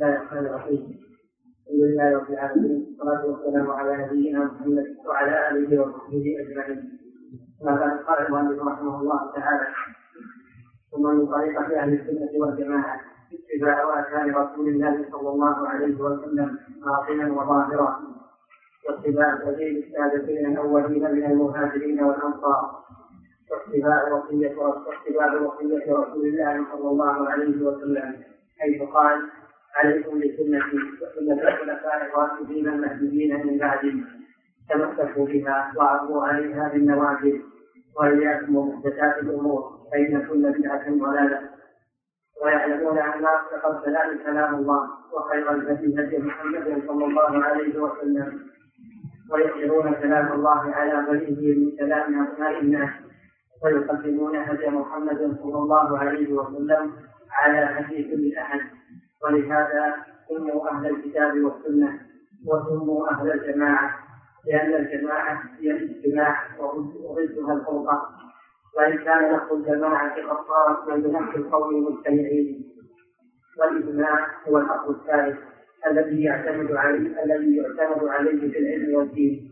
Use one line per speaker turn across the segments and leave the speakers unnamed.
الله الرحمن الرحيم الحمد لله رب العالمين والصلاة والسلام على نبينا محمد وعلى آله وصحبه أجمعين ما بعد قال المؤلف رحمه الله تعالى ثم من طريقة أهل السنة والجماعة اتباع آثار رسول الله صلى الله عليه وسلم باطنا وظاهرا واتباع سبيل السادتين الأولين من المهاجرين والأنصار واتباع وصية واتباع وصية رسول الله صلى الله عليه وسلم حيث قال عليكم بسنتي وسنة الخلفاء الراشدين المهديين من بعدي تمسكوا بها وعفوا عليها بالنواجذ وإياكم ومحدثات الأمور فإن كل بدعة ضلالة ويعلمون أن أصدق الكلام كلام الله وخير الهدي هدي محمد صلى الله عليه وسلم ويظهرون كلام الله على غيره من كلام أبناء الناس ويقدمون هدي محمد صلى الله عليه وسلم على هدي كل أحد ولهذا سموا أهل الكتاب والسنة وسموا أهل الجماعة لأن الجماعة هي الاجتماع وضدها الفرقة وإن كان لفظ الجماعة قد صارت من بنفس القول المجتمعين والإجماع هو الأصل الثالث الذي يعتمد عليه الذي يعتمد عليه في العلم والدين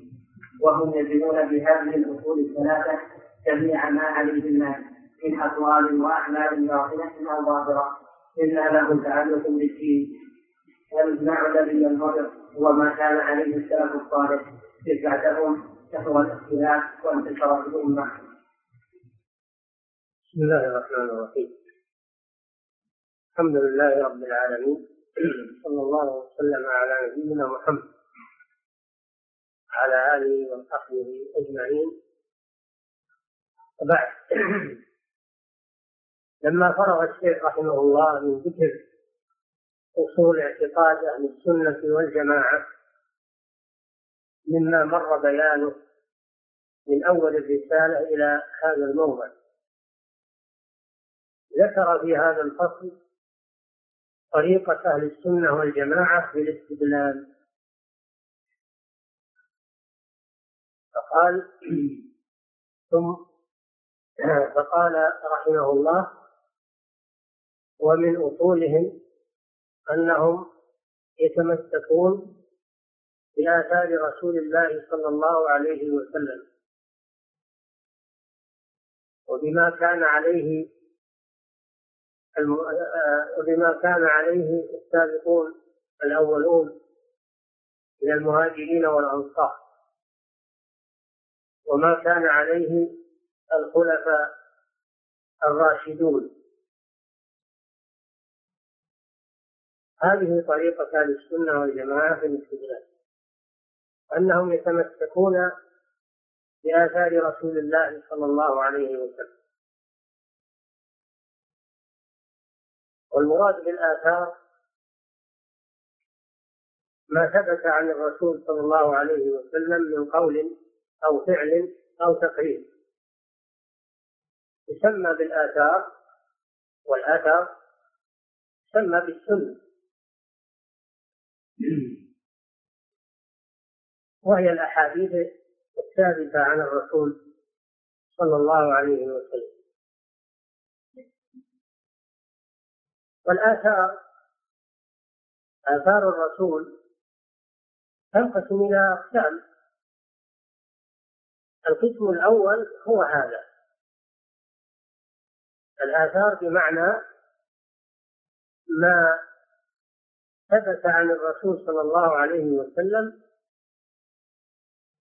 وهم يجدون بهذه الأصول الثلاثة جميع ما عليه الناس من أقوال وأعمال باطنة أو ظاهرة إلا له تعلق بالدين والمعنى من الرجل هو ما كان عليه السلف الصالح إذ بعدهم كثر الاختلاف وانتشرت الأمة
بسم الله الرحمن الرحيم الحمد لله رب العالمين صلى الله وسلم على نبينا محمد وعلى آله وصحبه أجمعين وبعد لما فرغ الشيخ رحمه الله من ذكر اصول اعتقاد اهل السنه والجماعه مما مر بيانه من اول الرساله الى هذا الموضع ذكر في هذا الفصل طريقه اهل السنه والجماعه في الاستدلال فقال ثم فقال رحمه الله ومن أصولهم أنهم يتمسكون بآثار رسول الله صلى الله عليه وسلم وبما كان عليه الم... آه، وبما كان عليه السابقون الأولون من المهاجرين والأنصار وما كان عليه الخلفاء الراشدون هذه طريقة أهل السنة والجماعة في الاستدلال أنهم يتمسكون بآثار رسول الله صلى الله عليه وسلم والمراد بالآثار ما ثبت عن الرسول صلى الله عليه وسلم من قول أو فعل أو تقرير يسمى بالآثار والأثر يسمى بالسنة وهي الأحاديث الثابتة عن الرسول صلى الله عليه وسلم والآثار آثار الرسول تنقسم إلى أقسام القسم الأول هو هذا الآثار بمعنى ما ثبت عن الرسول صلى الله عليه وسلم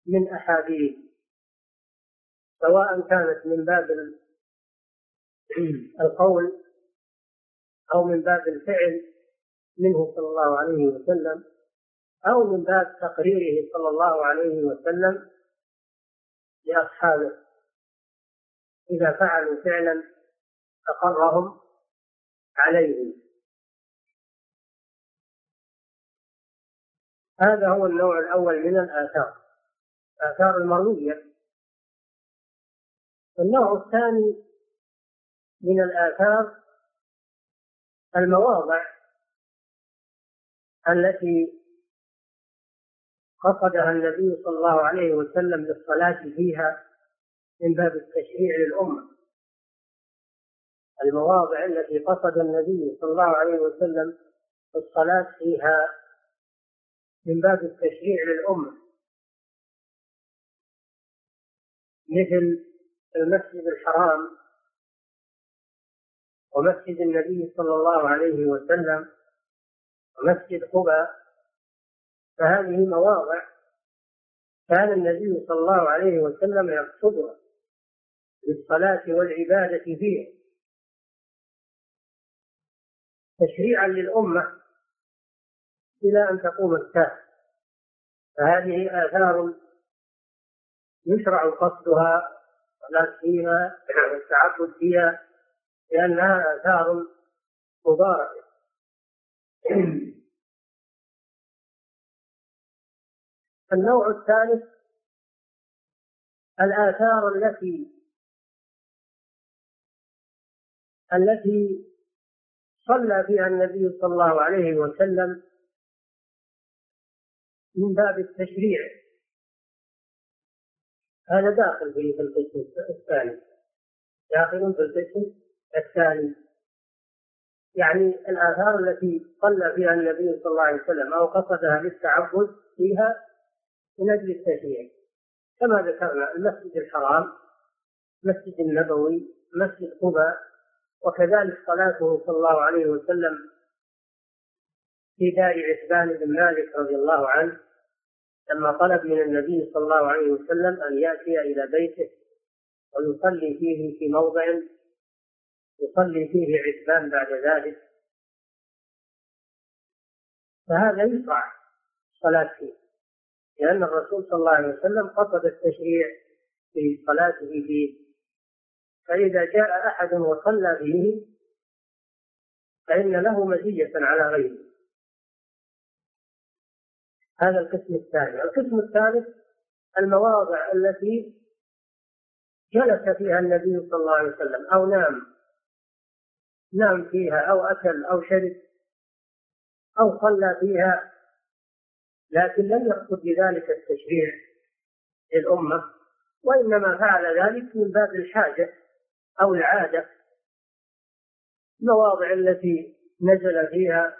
من أحاديث سواء كانت من باب القول أو من باب الفعل منه صلى الله عليه وسلم أو من باب تقريره صلى الله عليه وسلم لأصحابه إذا فعلوا فعلا أقرهم عليهم هذا هو النوع الأول من الآثار آثار المروية النوع الثاني من الآثار المواضع التي قصدها النبي صلى الله عليه وسلم للصلاة فيها من باب التشريع للأمة المواضع التي قصد النبي صلى الله عليه وسلم الصلاة فيها من باب التشريع للأمة مثل المسجد الحرام ومسجد النبي صلى الله عليه وسلم ومسجد قباء فهذه مواضع كان النبي صلى الله عليه وسلم يقصدها للصلاة والعبادة فيها تشريعا للأمة إلى أن تقوم الساعة فهذه آثار يشرع قصدها ولا فيها والتعبد فيها لأنها آثار مباركة النوع الثالث الآثار التي التي صلى فيها النبي صلى الله عليه وسلم من باب التشريع هذا داخل في القسم الثاني داخل في القسم الثاني يعني الآثار التي صلى فيها النبي صلى الله عليه وسلم أو قصدها للتعبد فيها من أجل التشريع كما ذكرنا المسجد الحرام المسجد النبوي مسجد قباء وكذلك صلاته صلى الله عليه وسلم في دار عتبان بن مالك رضي الله عنه لما طلب من النبي صلى الله عليه وسلم أن يأتي إلى بيته ويصلي فيه في موضع يصلي فيه عثمان بعد ذلك فهذا يشرع الصلاة فيه لأن الرسول صلى الله عليه وسلم قصد التشريع في صلاته فيه فإذا جاء أحد وصلى فيه فإن له مزية على غيره هذا القسم الثاني القسم الثالث المواضع التي جلس فيها النبي صلى الله عليه وسلم أو نام نام فيها أو أكل أو شرب أو صلى فيها لكن لم يقصد بذلك التشريع للأمة وإنما فعل ذلك من باب الحاجة أو العادة المواضع التي نزل فيها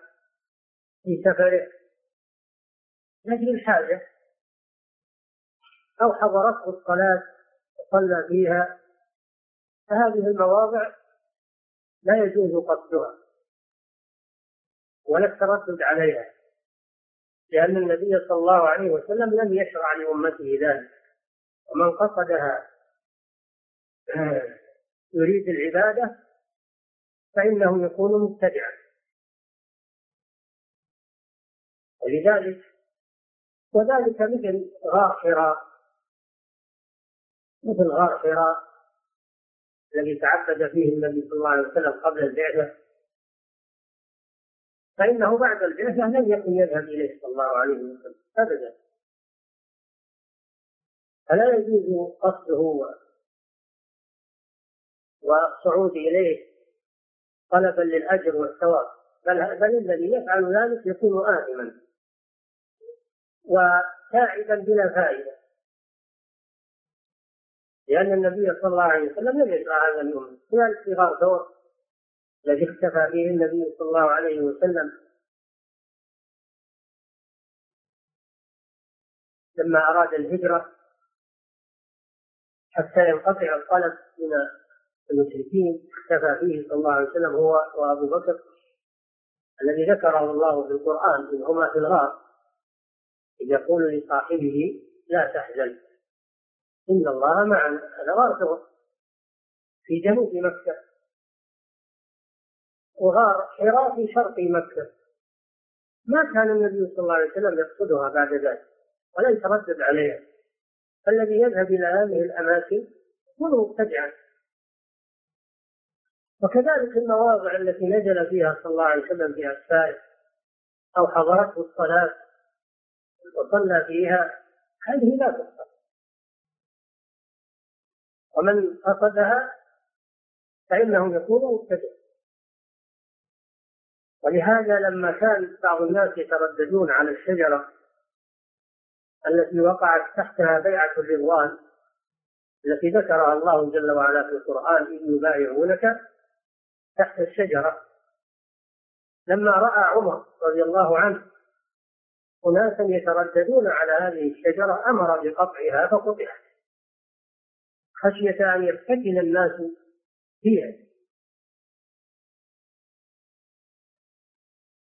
في سفره لأجل الحاجة أو حضرته الصلاة وصلى فيها فهذه المواضع لا يجوز قصدها ولا التردد عليها لأن النبي صلى الله عليه وسلم لم يشرع لأمته ذلك ومن قصدها آه، يريد العبادة فإنه يكون مبتدعا ولذلك وذلك مثل غار حراء مثل غار حراء الذي تعبد فيه النبي صلى الله عليه وسلم قبل البعثة فإنه بعد البعثة لم يكن يذهب إليه صلى الله عليه وسلم أبدا فلا يجوز قصده والصعود إليه طلبا للأجر والثواب بل, بل الذي يفعل ذلك يكون آثما وتاعبا بلا فائدة لأن النبي صلى الله عليه وسلم لم يشرع هذا الأمة خلال صغار دور الذي اختفى فيه النبي صلى الله عليه وسلم لما أراد الهجرة حتى ينقطع الطلب من المشركين اختفى فيه صلى الله عليه وسلم هو وأبو بكر الذي ذكره الله في القرآن انهما هما في الغار يقول لصاحبه لا تحزن إن الله معنا هذا غار في جنوب مكة وغار حراء في شرق مكة ما كان النبي صلى الله عليه وسلم يقصدها بعد ذلك ولا يتردد عليها فالذي يذهب إلى هذه الأماكن هو مبتدعا وكذلك المواضع التي نزل فيها صلى الله عليه وسلم في أسفاره أو حضرته الصلاة وصلى فيها هذه لا تصح ومن قصدها فإنه يكون مبتدع ولهذا لما كان بعض الناس يترددون على الشجرة التي وقعت تحتها بيعة الرضوان التي ذكرها الله جل وعلا في القرآن إن يبايعونك تحت الشجرة لما رأى عمر رضي الله عنه أناسا يترددون على هذه الشجرة أمر بقطعها فقطعت خشية أن يفتتن الناس فيها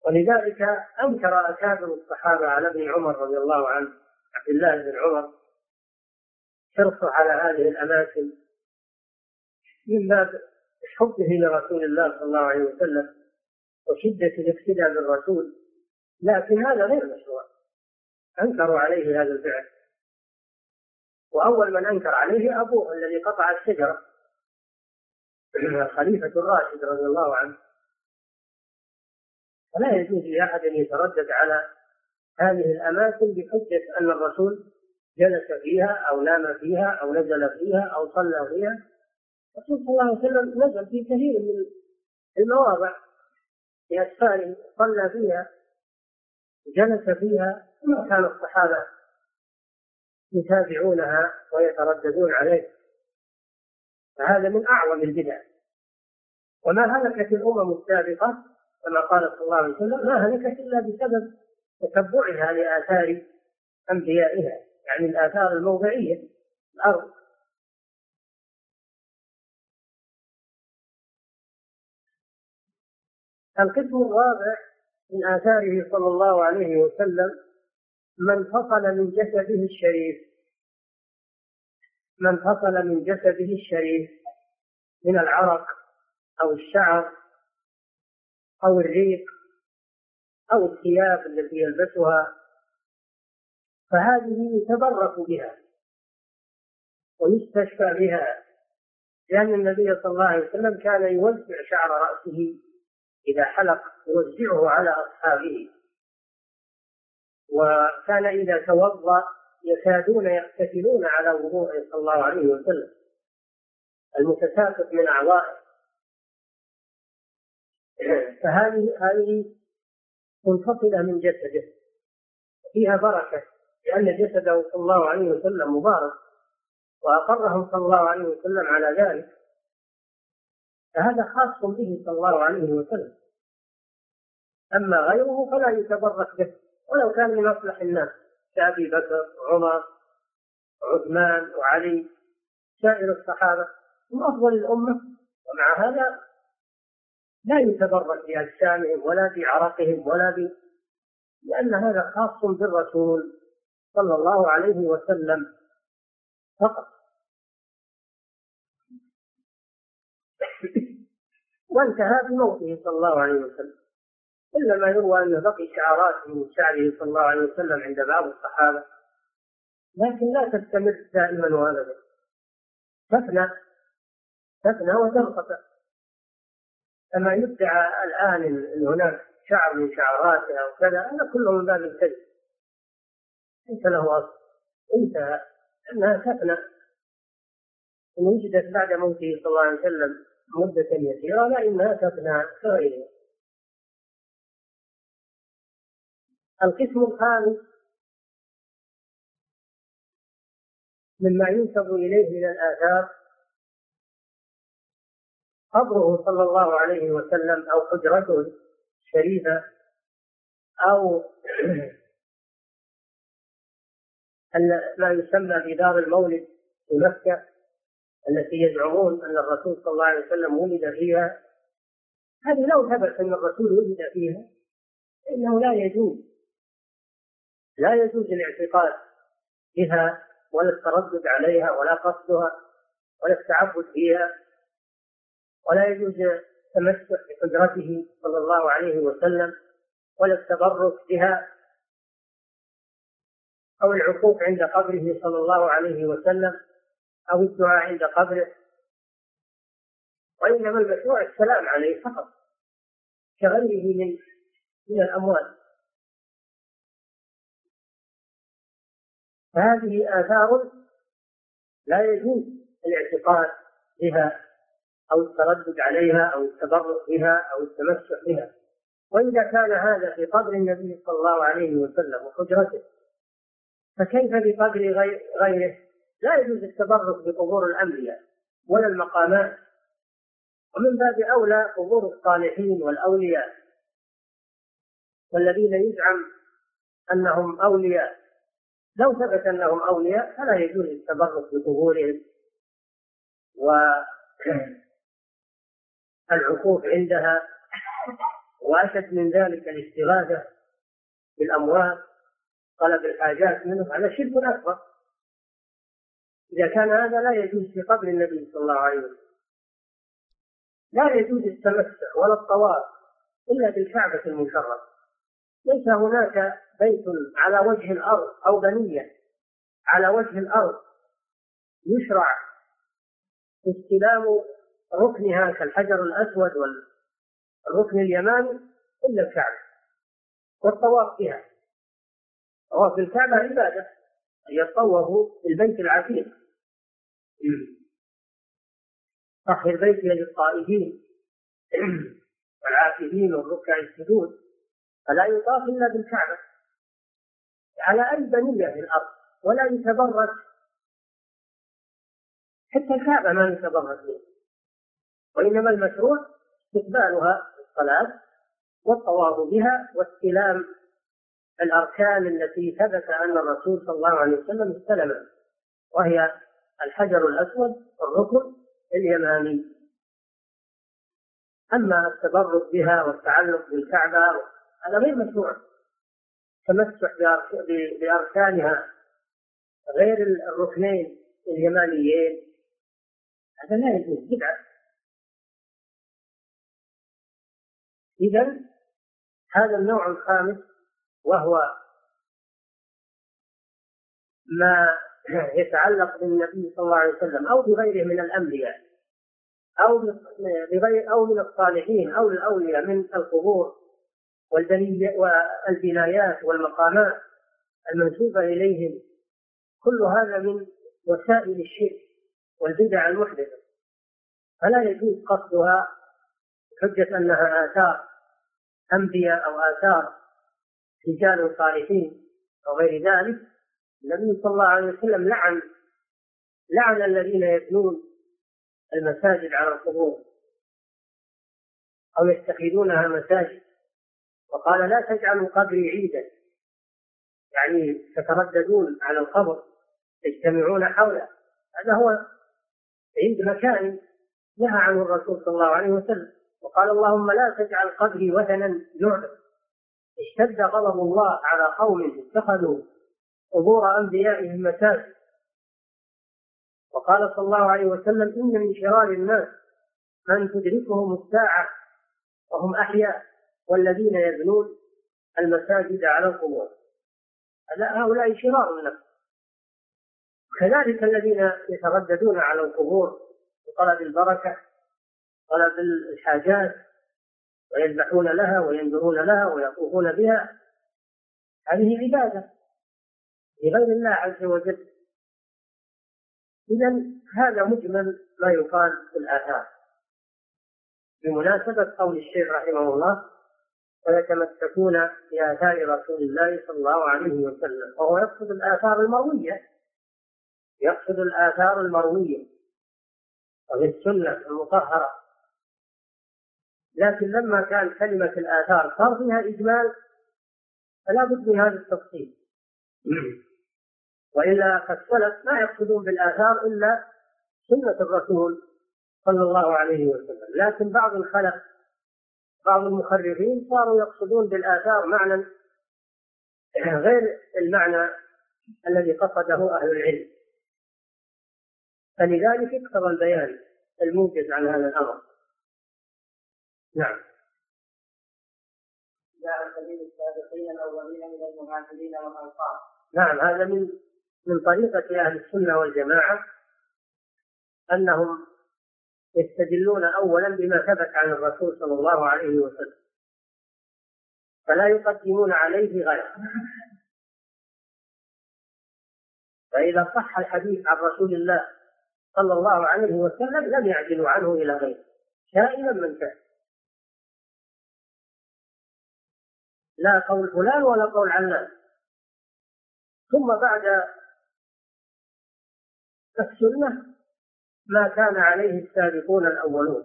ولذلك أنكر أكابر الصحابة على ابن عمر رضي الله عنه عبد الله بن عمر حرصه على هذه الأماكن من باب حبه لرسول الله صلى الله عليه وسلم وشدة الاقتداء بالرسول لكن هذا غير مشروع أنكروا عليه هذا الفعل وأول من أنكر عليه أبوه الذي قطع الشجرة الخليفة الراشد رضي الله عنه فلا يجوز لأحد أن يتردد على هذه الأماكن بحجة أن الرسول جلس فيها أو نام فيها أو نزل فيها أو صلى فيها الرسول صلى الله عليه وسلم نزل في كثير من المواضع في أسفاره صلى فيها جلس فيها كما كان الصحابة يتابعونها ويترددون عليه فهذا من أعظم البدع وما هلكت الأمم السابقة كما قال صلى الله عليه وسلم ما هلكت إلا بسبب تتبعها لآثار أنبيائها يعني الآثار الموضعية الأرض القسم الرابع من آثاره صلى الله عليه وسلم من فصل من جسده الشريف من فصل من جسده الشريف من العرق أو الشعر أو الريق أو الثياب التي يلبسها فهذه يتبرك بها ويستشفى بها لأن النبي صلى الله عليه وسلم كان يوسع شعر رأسه إذا حلق يوزعه على أصحابه وكان إذا توضأ يكادون يقتتلون على وضوءه صلى الله عليه وسلم المتساقط من أعضائه فهذه هذه منفصلة من جسده فيها بركة لأن جسده صلى الله عليه وسلم مبارك وأقرهم صلى الله عليه وسلم على ذلك فهذا خاص به صلى الله عليه وسلم أما غيره فلا يتبرك به ولو كان لمصلح الناس كأبي بكر عمر عثمان وعلي سائر الصحابة هم أفضل الأمة ومع هذا لا يتبرك بأجسامهم ولا بعرقهم ولا ب... لأن هذا خاص بالرسول صلى الله عليه وسلم فقط وانتهى بموته صلى الله عليه وسلم إلا ما يروى أنه بقي شعرات من شعره صلى الله عليه وسلم عند بعض الصحابة لكن لا تستمر دائما وأبدا تفنى تفنى وتنقطع أما يدعى الآن أن هناك شعر من شعراته أو كذا هذا كله من باب الكذب ليس له أصل انتهى أنها تفنى إن وجدت بعد موته صلى الله عليه وسلم مدة يسيرة لأنها تقنع كغيرها القسم الخامس مما ينسب إليه من الآثار قبره صلى الله عليه وسلم أو حجرته الشريفة أو ما يسمى بدار المولد في مكة التي يزعمون أن الرسول صلى الله عليه وسلم ولد فيها هذه لو ثبت أن الرسول ولد فيها فإنه لا يجوز لا يجوز الاعتقاد بها ولا التردد عليها ولا قصدها ولا التعبد فيها ولا يجوز التمسك بقدرته صلى الله عليه وسلم ولا التبرك بها أو العقوق عند قبره صلى الله عليه وسلم أو الدعاء عند قبره وإنما المشروع السلام عليه فقط كغيره من من الأموال فهذه آثار لا يجوز الاعتقاد بها أو التردد عليها أو التبرؤ بها أو التمسح بها وإذا كان هذا في قبر النبي صلى الله عليه وسلم وحجرته فكيف بقدر غيره لا يجوز التبرك بقبور الأنبياء ولا المقامات ومن باب أولى قبور الصالحين والأولياء والذين يزعم أنهم أولياء لو ثبت أنهم أولياء فلا يجوز التبرك بقبورهم والعقوف عندها وأشد من ذلك الاستغاثة بالأموات طلب الحاجات منه هذا شرك أكبر إذا كان هذا لا يجوز في قبر النبي صلى الله عليه وسلم لا يجوز التمسح ولا الطواف إلا بالكعبة المشرفة ليس هناك بيت على وجه الأرض أو بنية على وجه الأرض يشرع استلام ركنها كالحجر الأسود والركن اليماني إلا الكعبة والطواف فيها طواف الكعبة عبادة في البيت العتيق فخر البيت للطائفين والعاكفين والركع السجود فلا يطاف الا بالكعبه على اي بنيه في الارض ولا يتبرك حتى الكعبه ما يتبرك منها وانما المشروع استقبالها في الصلاه والطواف بها واستلام الأركان التي ثبت أن الرسول صلى الله عليه وسلم استلمها وهي الحجر الأسود الركن اليماني أما التبرك بها والتعلق بالكعبة هذا غير مشروع تمسح بأركانها غير الركنين اليمانيين هذا لا يجوز بدعة إذا هذا النوع الخامس وهو ما يتعلق بالنبي صلى الله عليه وسلم او بغيره من الانبياء او بغير او من الصالحين او الاولياء من القبور والبنايات والمقامات المنسوبه اليهم كل هذا من وسائل الشرك والبدع المحدثه فلا يجوز قصدها حجه انها اثار انبياء او اثار رجال صالحين وغير ذلك النبي صلى الله عليه وسلم لعن لعن الذين يبنون المساجد على القبور أو يتخذونها مساجد وقال لا تجعلوا قبري عيدا يعني تترددون على القبر تجتمعون حوله هذا هو عند مكان نهى عنه الرسول صلى الله عليه وسلم وقال اللهم لا تجعل قبري وثنا يعبد اشتد غضب الله على قوم اتخذوا قبور أنبيائهم مساجد وقال صلى الله عليه وسلم إن من شرار الناس من تدركهم الساعة وهم أحياء والذين يبنون المساجد على القبور هؤلاء شرار النفس كذلك الذين يترددون على القبور بطلب البركة طلب الحاجات ويذبحون لها وينذرون لها ويطوفون بها هذه عبادة لغير الله عز وجل إذا هذا مجمل ما يقال في الآثار بمناسبة قول الشيخ رحمه الله ويتمسكون بآثار رسول الله صلى الله عليه وسلم وهو يقصد الآثار المروية يقصد الآثار المروية وفي السنة المطهرة لكن لما كان كلمة الآثار صار فيها إجمال فلا بد من هذا التفصيل نعم. وإلا فالسلف ما يقصدون بالآثار إلا سنة الرسول صلى الله عليه وسلم لكن بعض الخلق بعض المخرجين صاروا يقصدون بالآثار معنى غير المعنى الذي قصده أهل العلم فلذلك اقتضى البيان الموجز عن هذا الأمر نعم
جاء سبيل السابقين الاولين من المهاجرين والانصار
نعم هذا من من طريقة أهل السنة والجماعة أنهم يستدلون أولا بما ثبت عن الرسول صلى الله عليه وسلم فلا يقدمون عليه غيره فإذا صح الحديث عن رسول الله صلى الله عليه وسلم لم يعدلوا عنه إلى غيره كائنا من كان لا قول فلان ولا قول علان ثم بعد السنة ما كان عليه السابقون الأولون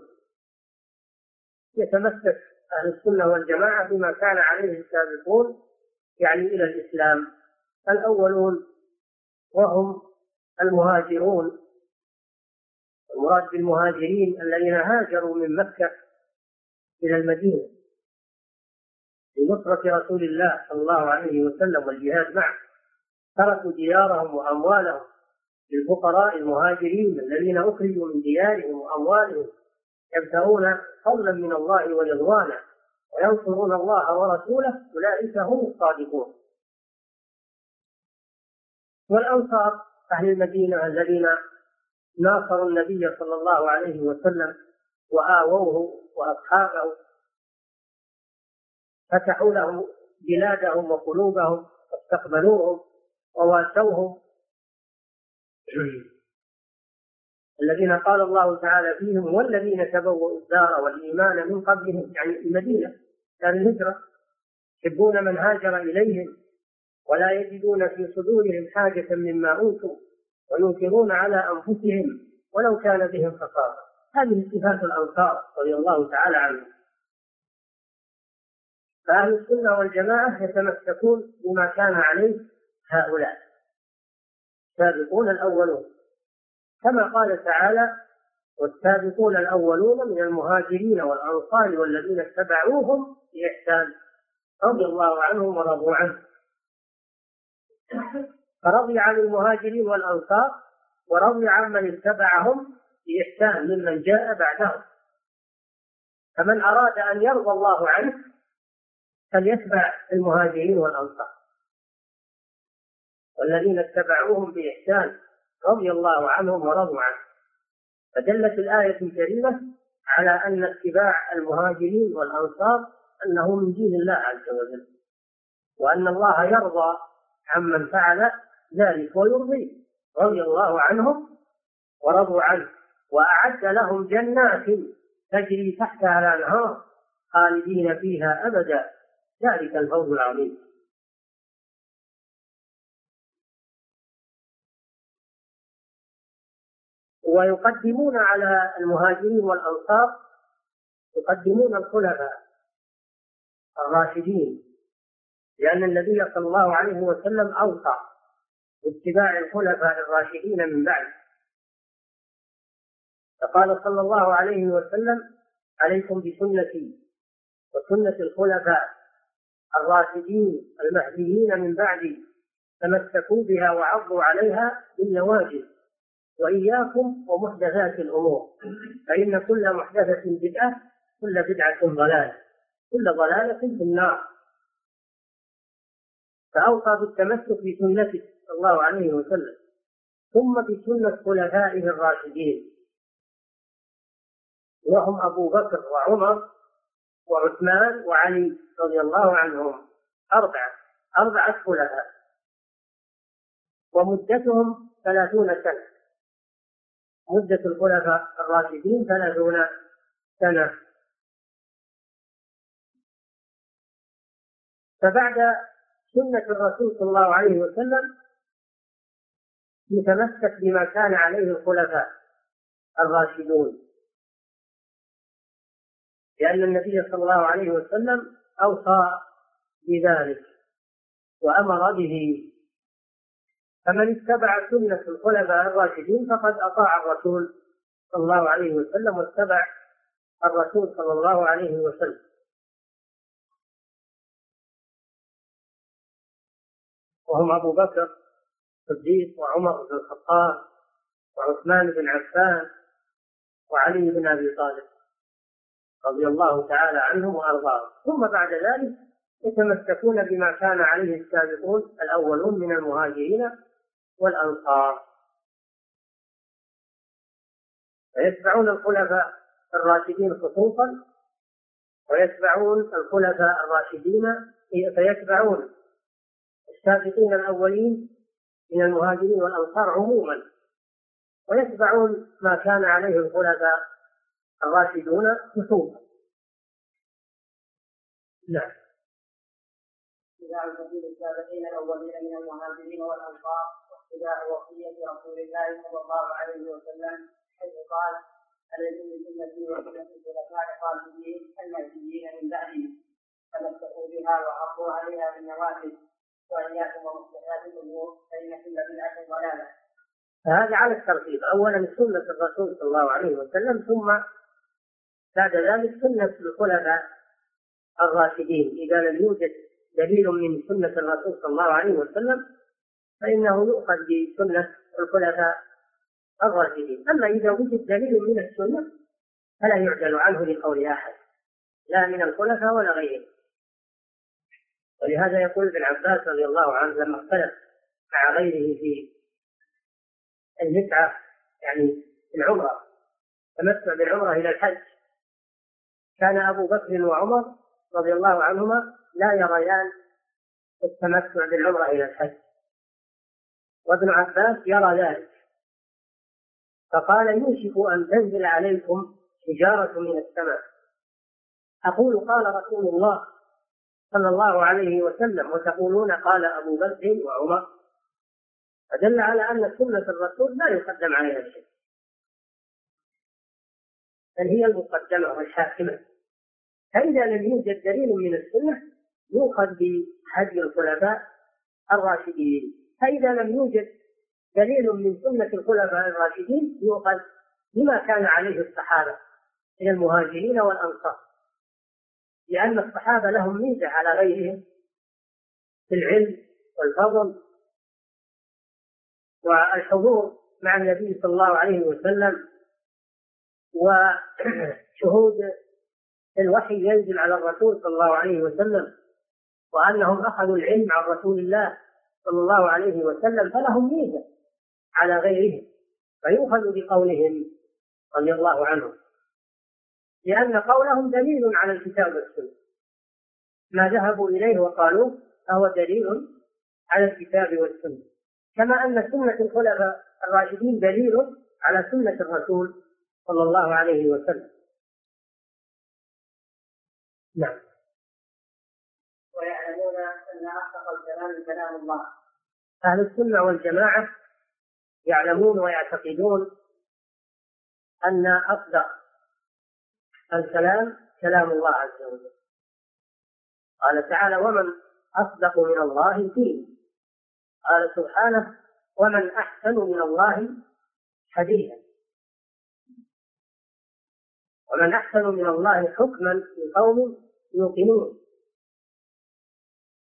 يتمسك أهل السنة والجماعة بما كان عليه السابقون يعني إلى الإسلام الأولون وهم المهاجرون المراد بالمهاجرين الذين هاجروا من مكة إلى المدينة لنصرة رسول الله صلى الله عليه وسلم والجهاد معه تركوا ديارهم وأموالهم للفقراء المهاجرين الذين أخرجوا من ديارهم وأموالهم يبتغون فضلا من الله ورضوانا وينصرون الله ورسوله أولئك هم الصادقون والأنصار أهل المدينة الذين ناصروا النبي صلى الله عليه وسلم وآووه وأصحابه فتحوا له بلادهم وقلوبهم واستقبلوهم وواسوهم الذين قال الله تعالى فيهم والذين تبوؤوا الدار والإيمان من قبلهم يعني المدينة دار الهجرة يحبون من هاجر إليهم ولا يجدون في صدورهم حاجة مما أوتوا وينكرون على أنفسهم ولو كان بهم خساره هذه صفات الأنصار رضي الله تعالى عنهم فأهل السنة والجماعة يتمسكون بما كان عليه هؤلاء السابقون الأولون كما قال تعالى والسابقون الأولون من المهاجرين والأنصار والذين اتبعوهم بإحسان رضي الله عنهم ورضوا عنه فرضي عن المهاجرين والأنصار ورضي عن من اتبعهم بإحسان ممن جاء بعدهم فمن أراد أن يرضى الله عنه فليتبع المهاجرين والأنصار والذين اتبعوهم بإحسان رضي الله عنهم ورضوا عنه فدلت الآية الكريمة على أن اتباع المهاجرين والأنصار أنه من دين الله عز وجل وأن الله يرضى عمن فعل ذلك ويرضيه رضي الله عنهم ورضوا عنه وأعد لهم جنات تجري تحتها الأنهار خالدين فيها أبدا ذلك الفوز العظيم ويقدمون على المهاجرين والأنصار يقدمون الخلفاء الراشدين لأن النبي صلى الله عليه وسلم أوصى باتباع الخلفاء الراشدين من بعد فقال صلى الله عليه وسلم عليكم بسنتي وسنة الخلفاء الراشدين المهديين من بعدي تمسكوا بها وعضوا عليها بالنواجذ وإياكم ومحدثات الأمور فإن كل محدثة بدعة كل بدعة ضلالة كل ضلالة في النار فأوصى بالتمسك بسنته صلى الله عليه وسلم ثم بسنة خلفائه الراشدين وهم أبو بكر وعمر وعثمان وعلي رضي الله عنهم أربعة أربعة خلفاء ومدتهم ثلاثون سنة مدة الخلفاء الراشدين ثلاثون سنة فبعد سنة الرسول صلى الله عليه وسلم يتمسك بما كان عليه الخلفاء الراشدون لأن النبي صلى الله عليه وسلم أوصى بذلك وأمر به فمن اتبع سنة الخلفاء الراشدين فقد أطاع الرسول صلى الله عليه وسلم واتبع الرسول صلى الله عليه وسلم وهم أبو بكر الصديق وعمر بن الخطاب وعثمان بن عفان وعلي بن أبي طالب رضي الله تعالى عنهم وارضاهم ثم بعد ذلك يتمسكون بما كان عليه السابقون الاولون من المهاجرين والانصار فيتبعون الخلفاء الراشدين خصوصا ويتبعون الخلفاء الراشدين فيتبعون السابقين الاولين من المهاجرين والانصار عموما ويتبعون ما كان عليه الخلفاء الراشدون سحورا نعم
اتباع سبيل السابقين الاولين من المهاجرين والانصار واتباع وصيه رسول الله صلى الله عليه وسلم حيث قال عليكم بسنتي وسنه الخلفاء الراشدين المهديين من بعدهم تمسكوا بها وعرضوا عليها بالنوافل واياكم ومصلحات الامور فان كل بدعه ضلاله.
هذا على الترتيب، اولا سنه الرسول صلى الله عليه وسلم ثم بعد ذلك سنة الخلفاء الراشدين إذا لم يوجد دليل من سنة الرسول صلى الله عليه وسلم فإنه يؤخذ بسنة الخلفاء الراشدين أما إذا وجد دليل من السنة فلا يعدل عنه لقول أحد لا من الخلفاء ولا غيرهم ولهذا يقول ابن عباس رضي الله عنه لما اختلف مع غيره في المتعة يعني العمرة تمتع بالعمرة إلى الحج كان أبو بكر وعمر رضي الله عنهما لا يريان التمتع بالعمرة إلى الحج وابن عباس يرى ذلك فقال يوشك أن تنزل عليكم حجارة من السماء أقول قال رسول الله صلى الله عليه وسلم وتقولون قال أبو بكر وعمر فدل على أن سنة الرسول لا يقدم عليها شيء بل هي المقدمة والحاكمة فإذا لم يوجد دليل من السنة يؤخذ بهدي الخلفاء الراشدين فإذا لم يوجد دليل من سنة الخلفاء الراشدين يؤخذ بما كان عليه الصحابة من المهاجرين والأنصار لأن الصحابة لهم ميزة على غيرهم في العلم والفضل والحضور مع النبي صلى الله عليه وسلم وشهود الوحي ينزل على الرسول صلى الله عليه وسلم وأنهم أخذوا العلم عن رسول الله صلى الله عليه وسلم فلهم ميزة على غيرهم فيؤخذ بقولهم رضي الله عنهم لأن قولهم دليل على الكتاب والسنة ما ذهبوا إليه وقالوه فهو دليل على الكتاب والسنة كما أن سنة الخلفاء الراشدين دليل على سنة الرسول صلى الله عليه وسلم نعم
ويعلمون ان اصدق الكلام كلام الله
اهل السنه والجماعه يعلمون ويعتقدون ان اصدق الكلام كلام الله عز وجل قال تعالى ومن اصدق من الله فيه قال سبحانه ومن احسن من الله حديثا ومن أحسن من الله حكما لقوم يوقنون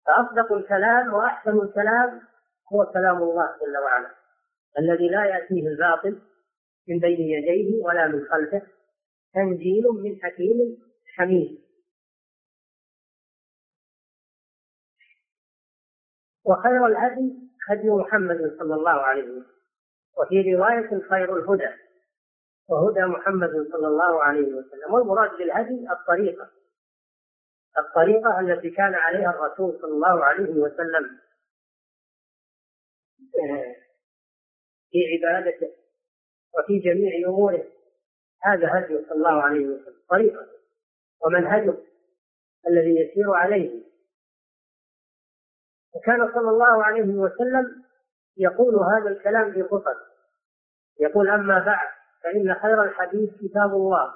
فأصدق الكلام وأحسن الكلام هو كلام الله جل وعلا الذي لا يأتيه الباطل من بين يديه ولا من خلفه تنزيل من حكيم حميد وخير الهدي هدي محمد صلى الله عليه وسلم وفي رواية خير الهدى وهدى محمد صلى الله عليه وسلم والمراد بالهدي الطريقة الطريقة التي كان عليها الرسول صلى الله عليه وسلم آه، في عبادته وفي جميع أموره هذا هدي صلى الله عليه وسلم طريقة ومنهجه الذي يسير عليه وكان صلى الله عليه وسلم يقول هذا الكلام في خطب يقول أما بعد فإن خير الحديث كتاب الله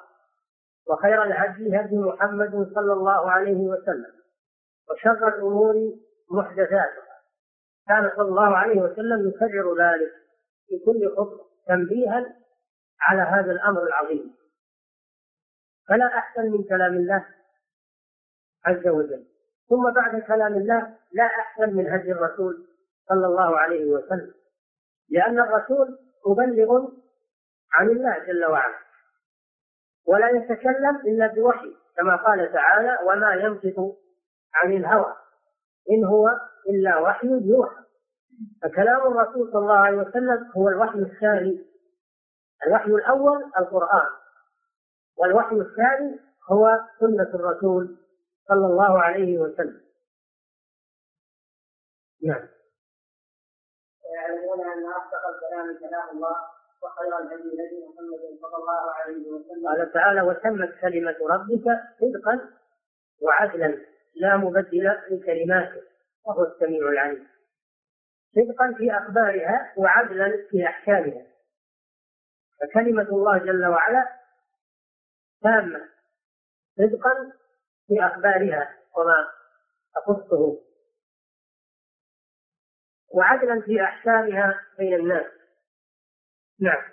وخير الهدي هدي محمد صلى الله عليه وسلم وشر الأمور محدثاتها كان صلى الله عليه وسلم يكرر ذلك في كل خطبة تنبيها على هذا الأمر العظيم فلا أحسن من كلام الله عز وجل ثم بعد كلام الله لا أحسن من هدي الرسول صلى الله عليه وسلم لأن الرسول مبلغ عن الله جل وعلا ولا يتكلم إلا بوحي كما قال تعالى وما ينطق عن الهوى إن هو إلا وحي يوحى فكلام الرسول صلى الله عليه وسلم هو الوحي الثاني الوحي الأول القرآن والوحي الثاني هو سنة الرسول صلى الله عليه وسلم
نعم يعلمون أن أصدق الكلام كلام الله وخير الهدي هدي محمد صلى الله عليه وسلم
قال
تعالى
وتمت كلمة ربك صدقا وعدلا لا مبدل لكلماته وهو السميع العليم صدقا في أخبارها وعدلا في أحكامها فكلمة الله جل وعلا تامة صدقا في أخبارها وما تخصه وعدلا في أحكامها بين الناس نعم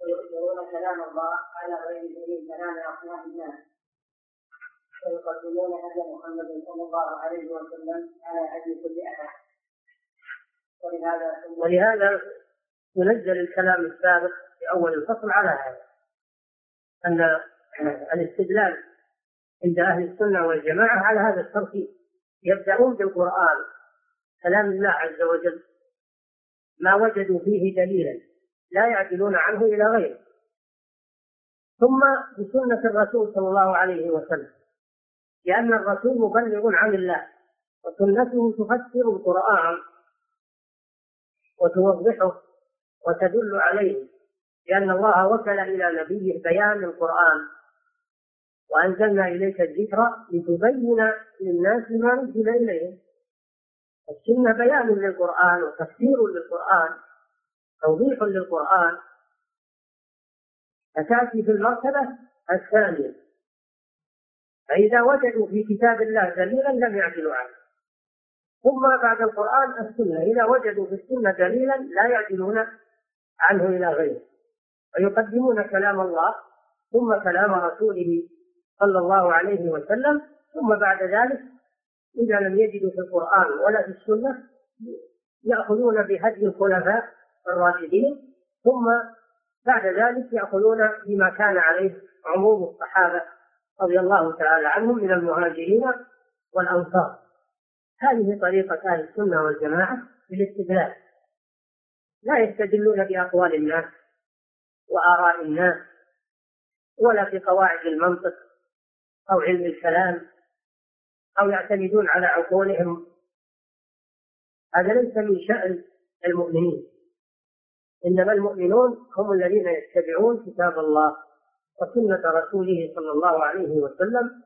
ويؤثرون كلام الله على غيره من كلام اصنام الناس
ويقدمون هدي محمد صلى الله عليه وسلم على هدي كل احد ولهذا ولهذا
ينزل الكلام السابق
في اول
الفصل على
هذا
ان الاستدلال عند اهل السنه والجماعه على هذا الترتيب يبدأون بالقرآن كلام الله عز وجل ما وجدوا فيه دليلا لا يعدلون عنه إلى غيره ثم بسنة الرسول صلى الله عليه وسلم لأن الرسول مبلغ عن الله وسنته تفسر القرآن وتوضحه وتدل عليه لأن الله وكل إلى نبيه بيان القرآن وأنزلنا إليك الذكر لتبين للناس ما نزل إليهم السنة بيان للقرآن وتفسير للقرآن توضيح للقرآن أساسي في المرتبة الثانية فإذا وجدوا في كتاب الله دليلا لم يعدلوا عنه ثم بعد القرآن السنة إذا وجدوا في السنة دليلا لا يعدلون عنه إلى غيره ويقدمون كلام الله ثم كلام رسوله صلى الله عليه وسلم ثم بعد ذلك إذا لم يجدوا في القرآن ولا في السنة يأخذون بهدي الخلفاء الراشدين ثم بعد ذلك يأخذون بما كان عليه عموم الصحابة رضي الله تعالى عنهم من المهاجرين والأنصار هذه طريقة أهل السنة والجماعة في الاستدلال لا يستدلون بأقوال الناس وآراء الناس ولا في قواعد المنطق أو علم الكلام أو يعتمدون على عقولهم هذا ليس من شأن المؤمنين إنما المؤمنون هم الذين يتبعون كتاب الله وسنة رسوله صلى الله عليه وسلم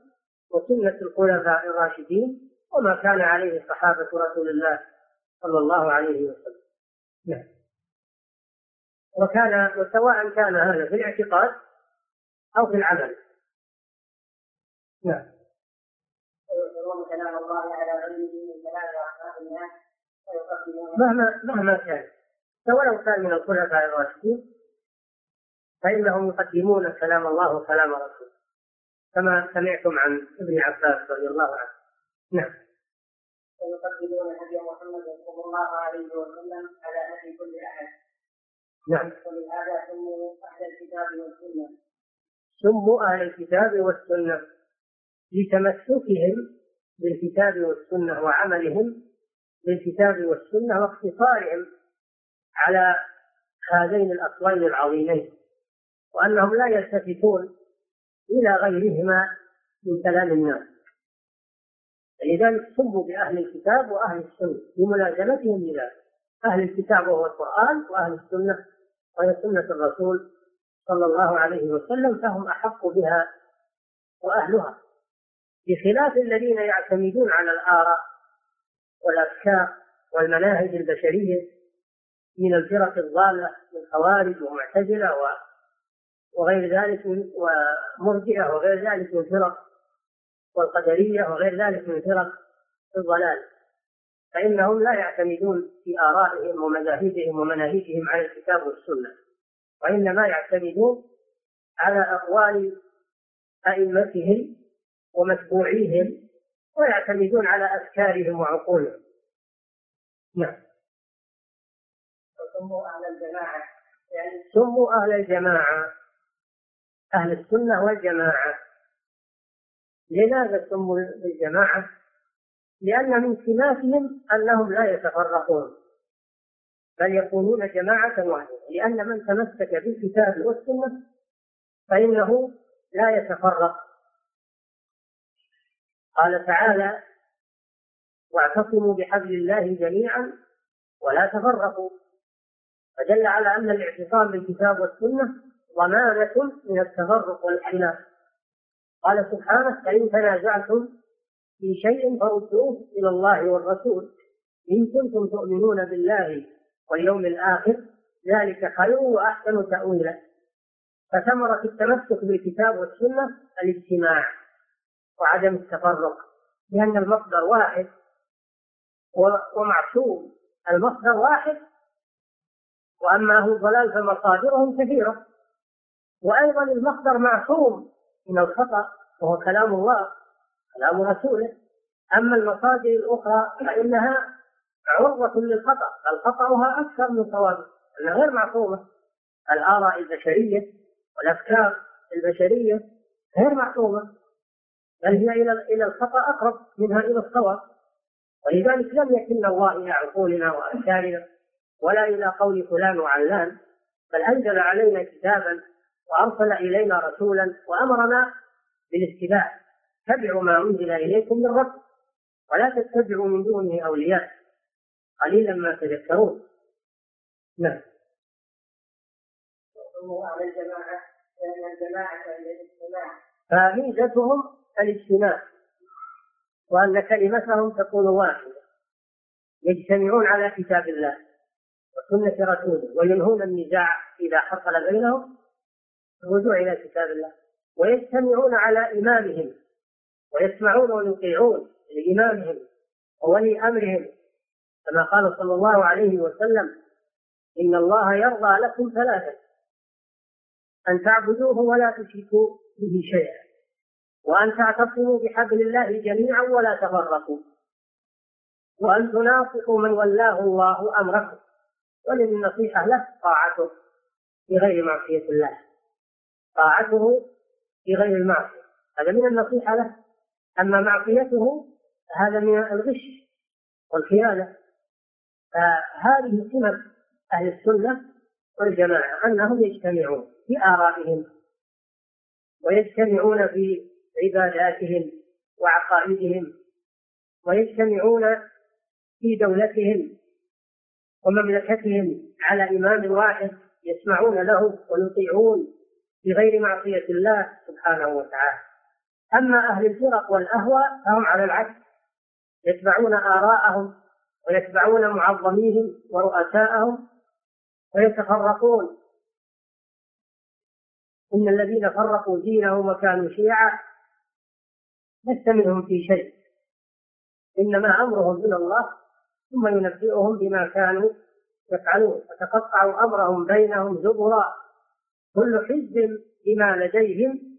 وسنة الخلفاء الراشدين وما كان عليه صحابة رسول الله صلى الله عليه وسلم نعم وكان وسواء كان هذا في الاعتقاد أو في العمل
نعم
مهما مهما كان فولو كان من الخلفاء الراشدين فإنهم يقدمون كلام الله وكلام رسوله كما سمعتم عن ابن عباس رضي الله عنه نعم ويقدمون هدي محمد صلى الله عليه وسلم على هدي كل أحد نعم ولهذا سموا أهل الكتاب والسنة سموا أهل الكتاب والسنة لتمسكهم بالكتاب والسنة وعملهم بالكتاب والسنة واقتصارهم على هذين الأصلين العظيمين وأنهم لا يلتفتون إلى غيرهما من كلام الناس لذلك سموا بأهل الكتاب وأهل السنة بملازمتهم لذلك أهل الكتاب وهو القرآن وأهل السنة وهي سنة الرسول صلى الله عليه وسلم فهم أحق بها وأهلها بخلاف الذين يعتمدون على الآراء والأفكار والمناهج البشرية من الفرق الضالة من خوارج ومعتزلة وغير ذلك ومرجئة وغير ذلك من فرق والقدرية وغير ذلك من فرق الضلال فإنهم لا يعتمدون في آرائهم ومذاهبهم ومناهجهم على الكتاب والسنة وإنما يعتمدون على أقوال أئمتهم ومتبوعيهم ويعتمدون على أفكارهم وعقولهم نعم
سموا أهل الجماعة
يعني سموا أهل الجماعة أهل السنة والجماعة لماذا سموا الجماعة؟ لأن من سماتهم أنهم لا يتفرقون بل يكونون جماعة واحدة لأن من تمسك بالكتاب والسنة فإنه لا يتفرق قال تعالى واعتصموا بحبل الله جميعا ولا تفرقوا فدل على ان الاعتصام بالكتاب والسنه ضمانه من التفرق والاختلاف قال سبحانه فان تنازعتم في شيء فردوه الى الله والرسول ان كنتم تؤمنون بالله واليوم الاخر ذلك خير واحسن تاويلا فثمره التمسك بالكتاب والسنه الاجتماع وعدم التفرق لأن المصدر واحد ومعصوم المصدر واحد وأما أهل الضلال فمصادرهم كثيرة وأيضا المصدر معصوم من الخطأ وهو كلام الله كلام رسوله أما المصادر الأخرى فإنها عرضة للخطأ بل خطأها أكثر من صواب أنها غير معصومة الآراء البشرية والأفكار البشرية غير معصومة بل هي الى الى الخطا اقرب منها الى الصواب ولذلك لم يكلنا الله الى عقولنا وافكارنا ولا الى قول فلان وعلان بل انزل علينا كتابا وارسل الينا رسولا وامرنا بالاتباع اتبعوا ما انزل اليكم من رب ولا تتبعوا من دونه اولياء قليلا ما تذكرون نعم
الجماعة الجماعة
فميزتهم الاجتماع وأن كلمتهم تكون واحدة يجتمعون على كتاب الله وسنة رسوله وينهون النزاع إذا حصل بينهم الرجوع إلى كتاب الله ويجتمعون على إمامهم ويسمعون ويطيعون لإمامهم وولي أمرهم كما قال صلى الله عليه وسلم إن الله يرضى لكم ثلاثة أن تعبدوه ولا تشركوا به شيئا وأن تعتصموا بحبل الله جميعا ولا تفرقوا وأن تناصحوا من ولاه الله أمركم ولذي النصيحة له طاعته في غير معصية الله طاعته في غير المعصية هذا من النصيحة له أما معصيته هذا من الغش والخيانة فهذه سمة أهل السنة والجماعة أنهم يجتمعون في آرائهم ويجتمعون في عباداتهم وعقائدهم ويجتمعون في دولتهم ومملكتهم على إمام واحد يسمعون له ويطيعون بغير معصية الله سبحانه وتعالى أما أهل الفرق والأهوى فهم على العكس يتبعون آراءهم ويتبعون معظميهم ورؤساءهم ويتفرقون إن الذين فرقوا دينهم وكانوا شيعا لست منهم في شيء إنما أمرهم إلى الله ثم ينبئهم بما كانوا يفعلون وتقطعوا أمرهم بينهم زبرا كل حزب بما لديهم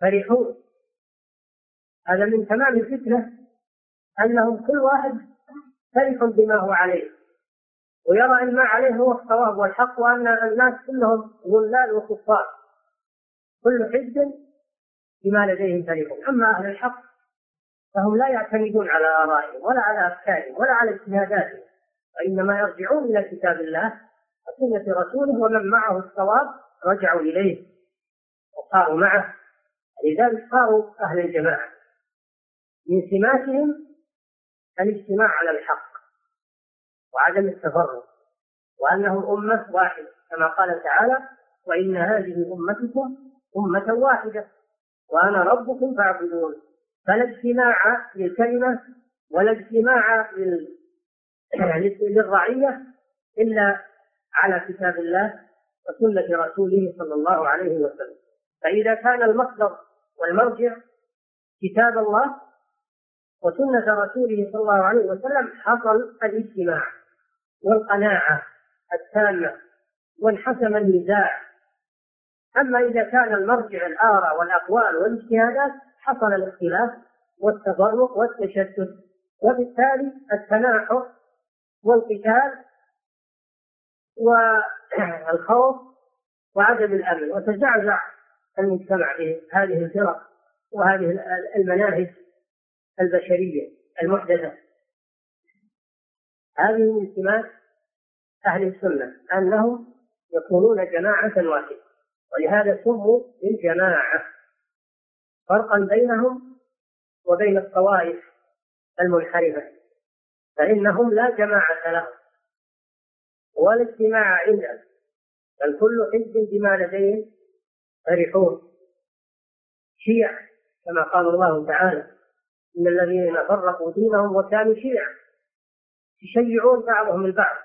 فرحون هذا من تمام الفتنة أنهم كل واحد فرح بما هو عليه ويرى أن ما عليه هو الصواب والحق وأن الناس كلهم ظلال وكفار كل حزب بما لديهم فريقون أما أهل الحق فهم لا يعتمدون على آرائهم ولا على أفكارهم ولا على اجتهاداتهم وإنما يرجعون إلى كتاب الله وسنة رسوله ومن معه الصواب رجعوا إليه وصاروا معه لذلك صاروا أهل الجماعة من سماتهم الاجتماع على الحق وعدم التفرق وأنهم أمة واحدة كما قال تعالى وإن هذه أمتكم أمة واحدة وأنا ربكم فاعبدون فلا اجتماع للكلمة ولا اجتماع للرعية إلا على كتاب الله وسنة رسوله صلى الله عليه وسلم فإذا كان المصدر والمرجع كتاب الله وسنة رسوله صلى الله عليه وسلم حصل الاجتماع والقناعة التامة وانحسم النزاع أما إذا كان المرجع الآراء والأقوال والاجتهادات حصل الاختلاف والتفرق والتشتت وبالتالي التناحر والقتال والخوف وعدم الأمن وتزعزع المجتمع بهذه الفرق وهذه المناهج البشرية المحدثة هذه من سمات أهل السنة أنهم يكونون جماعة واحدة ولهذا سموا بالجماعة فرقا بينهم وبين الطوائف المنحرفة فإنهم لا جماعة لهم ولا اجتماع عندهم بل كل حزب بما لديهم فرحون شيع كما قال الله تعالى إن الذين فرقوا دينهم وكانوا شيعا يشيعون بعضهم البعض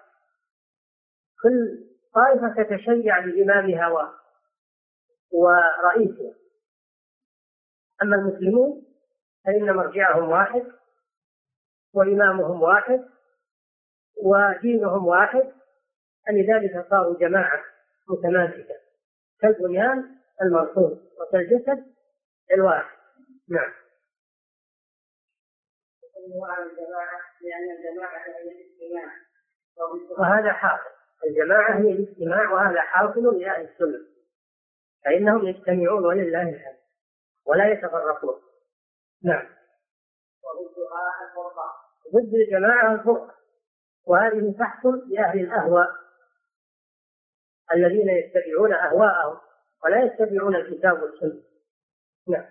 كل طائفة تتشيع بإمامها ورئيسها أما المسلمون فإن مرجعهم واحد وإمامهم واحد ودينهم واحد فلذلك صاروا جماعة متماسكة كالبنيان المرصود وكالجسد الواحد نعم على الجماعة لأن الجماعة هي الاجتماع وهذا حاصل الجماعة هي الاجتماع وهذا حاصل لأهل السنة فإنهم يجتمعون ولله الحمد ولا يتفرقون نعم ضد الجماعة الفرقة وهذه فحص لأهل الأهواء الذين يتبعون أهواءهم ولا يتبعون الكتاب والسنة نعم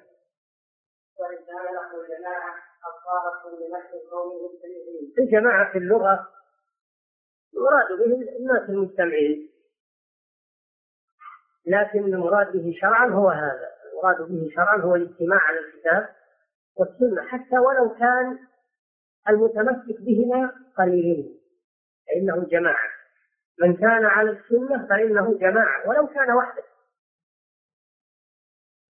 الجماعة
في اللغة يراد به الناس المجتمعين لكن المراد به شرعا هو هذا المراد به شرعا هو الاجتماع على الكتاب والسنة حتى ولو كان المتمسك بهما قليلين فإنهم جماعة من كان على السنة فإنه جماعة ولو كان وحده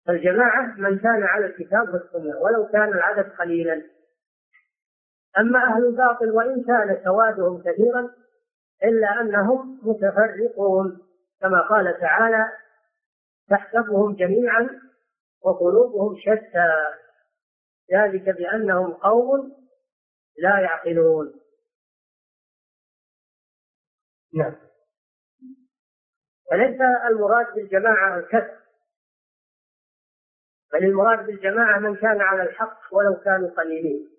فالجماعة من كان على الكتاب والسنة ولو كان العدد قليلا أما أهل الباطل وإن كان سوادهم كثيرا إلا أنهم متفرقون كما قال تعالى تحسبهم جميعا وقلوبهم شتى ذلك بأنهم قوم لا يعقلون نعم فليس المراد بالجماعة الكثر بل المراد بالجماعة من كان على الحق ولو كانوا قليلين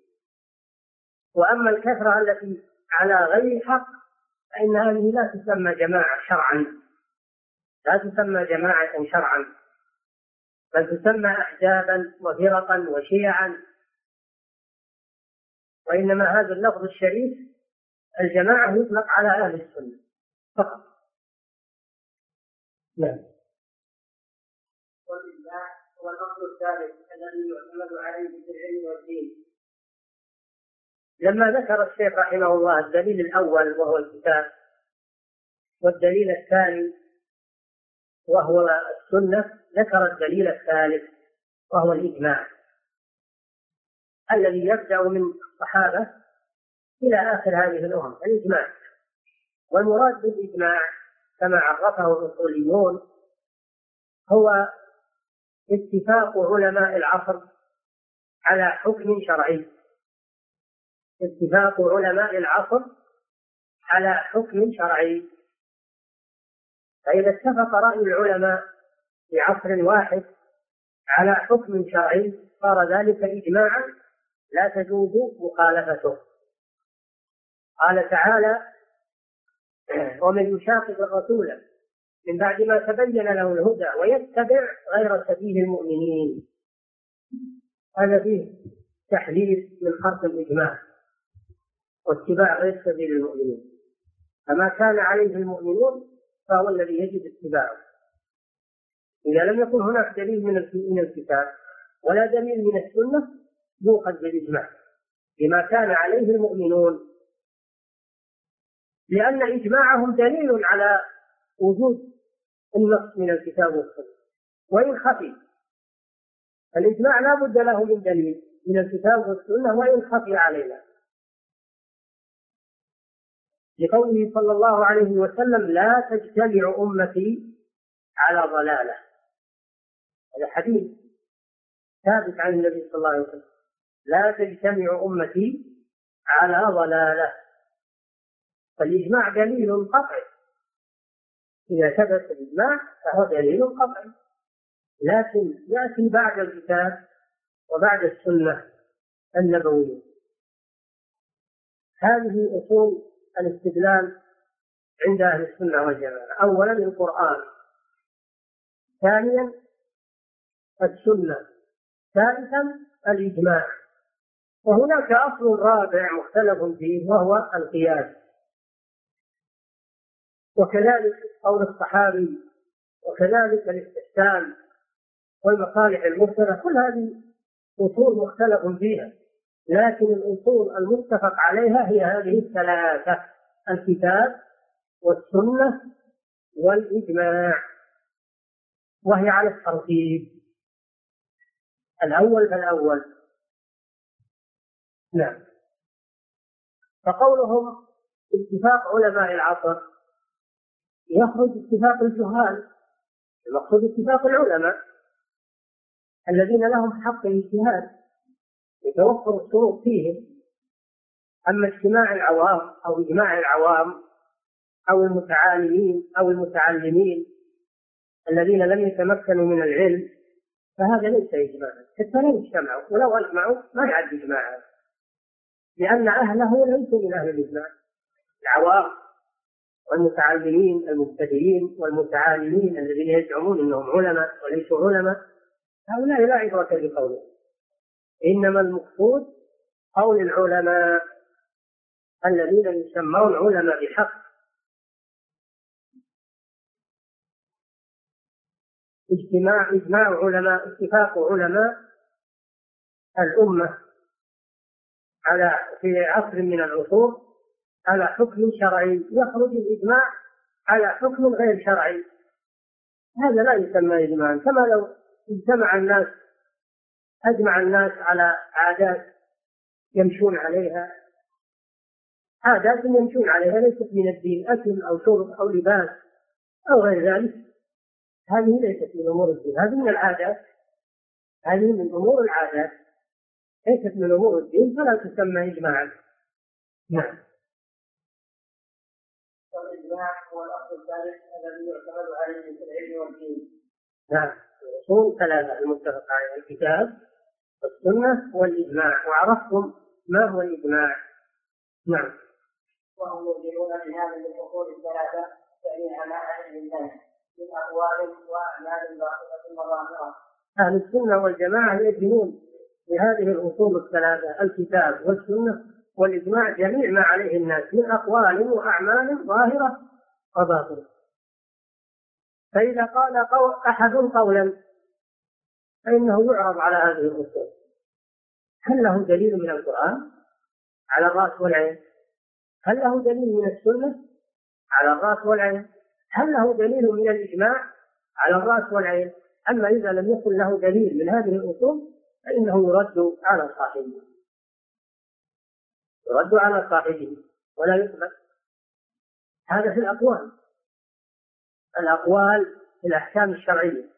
وأما الكثرة التي على غير الحق فإن هذه لا تسمى جماعة شرعا لا تسمى جماعة شرعا بل تسمى أحزابا وفرقا وشيعا وإنما هذا اللفظ الشريف الجماعة يطلق على
أهل
السنة فقط نعم
هو الأصل الثالث الذي يعتمد عليه في العلم والدين
لما ذكر الشيخ رحمه الله الدليل الأول وهو الكتاب والدليل الثاني وهو السنة ذكر الدليل الثالث وهو الإجماع الذي يبدأ من الصحابة إلى آخر هذه الأمة الإجماع والمراد بالإجماع كما عرفه الأصوليون هو اتفاق علماء العصر على حكم شرعي اتفاق علماء العصر على حكم شرعي فإذا اتفق رأي العلماء في عصر واحد على حكم شرعي صار ذلك إجماعا لا تجوز مخالفته قال تعالى ومن يشاقق الرسول من بعد ما تبين له الهدى ويتبع غير سبيل المؤمنين هذا فيه تحذير من خرق الإجماع واتباع غير سبيل المؤمنين فما كان عليه المؤمنون فهو الذي يجب اتباعه إذا لم يكن هناك دليل من من الكتاب ولا دليل من السنة يؤخذ بالإجماع بما كان عليه المؤمنون لأن إجماعهم دليل على وجود النص من الكتاب والسنة وإن خفي الإجماع لا بد له من دليل من الكتاب والسنة وإن خفي علينا لقوله صلى الله عليه وسلم لا تجتمع أمتي على ضلالة هذا حديث ثابت عن النبي صلى الله عليه وسلم لا تجتمع أمتي على ضلالة فالإجماع دليل قطعي إذا ثبت الإجماع فهو دليل قطعي لكن يأتي بعد الكتاب وبعد السنة النبوية هذه أصول الاستدلال عند أهل السنة والجماعة أولا القرآن ثانيا السنة ثالثا الإجماع وهناك أصل رابع مختلف فيه وهو القياس وكذلك قول الصحابي وكذلك الاستحسان والمصالح المرسلة كل هذه أصول مختلف فيها لكن الأصول المتفق عليها هي هذه الثلاثة الكتاب والسنة والإجماع وهي على الترتيب الأول فالأول نعم فقولهم اتفاق علماء العصر يخرج اتفاق الجهال المقصود اتفاق العلماء الذين لهم حق الاجتهاد يتوفر الشروط فيهم أما اجتماع العوام أو إجماع العوام أو المتعالمين أو المتعلمين الذين لم يتمكنوا من العلم فهذا ليس إجماعا حتى لو اجتمعوا ولو أجمعوا ما يعد إجماعا لأن أهله ليسوا من أهل الإجماع العوام والمتعلمين المبتدئين والمتعالمين الذين يزعمون أنهم علماء وليسوا علماء هؤلاء لا عبرة بقولهم إنما المقصود قول العلماء الذين يسمون علماء بحق اجتماع اجماع علماء اتفاق علماء الامه على في عصر من العصور على حكم شرعي يخرج الاجماع على حكم غير شرعي هذا لا يسمى اجماعا كما لو اجتمع الناس أجمع الناس على عادات يمشون عليها عادات يمشون عليها ليست من الدين أكل أو شرب أو لباس أو غير ذلك هذه ليست من أمور الدين هذه من العادات هذه من أمور العادات ليست من أمور الدين
فلا
تسمى إجماعا نعم والإجماع هو الأصل الثالث الذي يعتمد عليه في العلم والدين نعم الاصول ثلاثه المتفق عليها الكتاب السنة والإجماع
وعرفتم
ما هو الإجماع نعم
وهم يؤمنون بهذه الأصول الثلاثة ما أهل الناس من أقوال وأعمال باطلة وظاهرة
أهل السنة والجماعة يؤمنون بهذه الأصول الثلاثة الكتاب والسنة والإجماع جميع ما عليه الناس من أقوال وأعمال ظاهرة وباطنة فإذا قال قول أحد قولا فإنه يعرض على هذه الأصول هل له دليل من القرآن على الرأس والعين؟ هل له دليل من السنة على الرأس والعين؟ هل له دليل من الإجماع على الرأس والعين؟ أما إذا لم يكن له دليل من هذه الأصول فإنه يرد على صاحبه يرد على صاحبه ولا يقبل هذا في الأقوال الأقوال في الأحكام الشرعية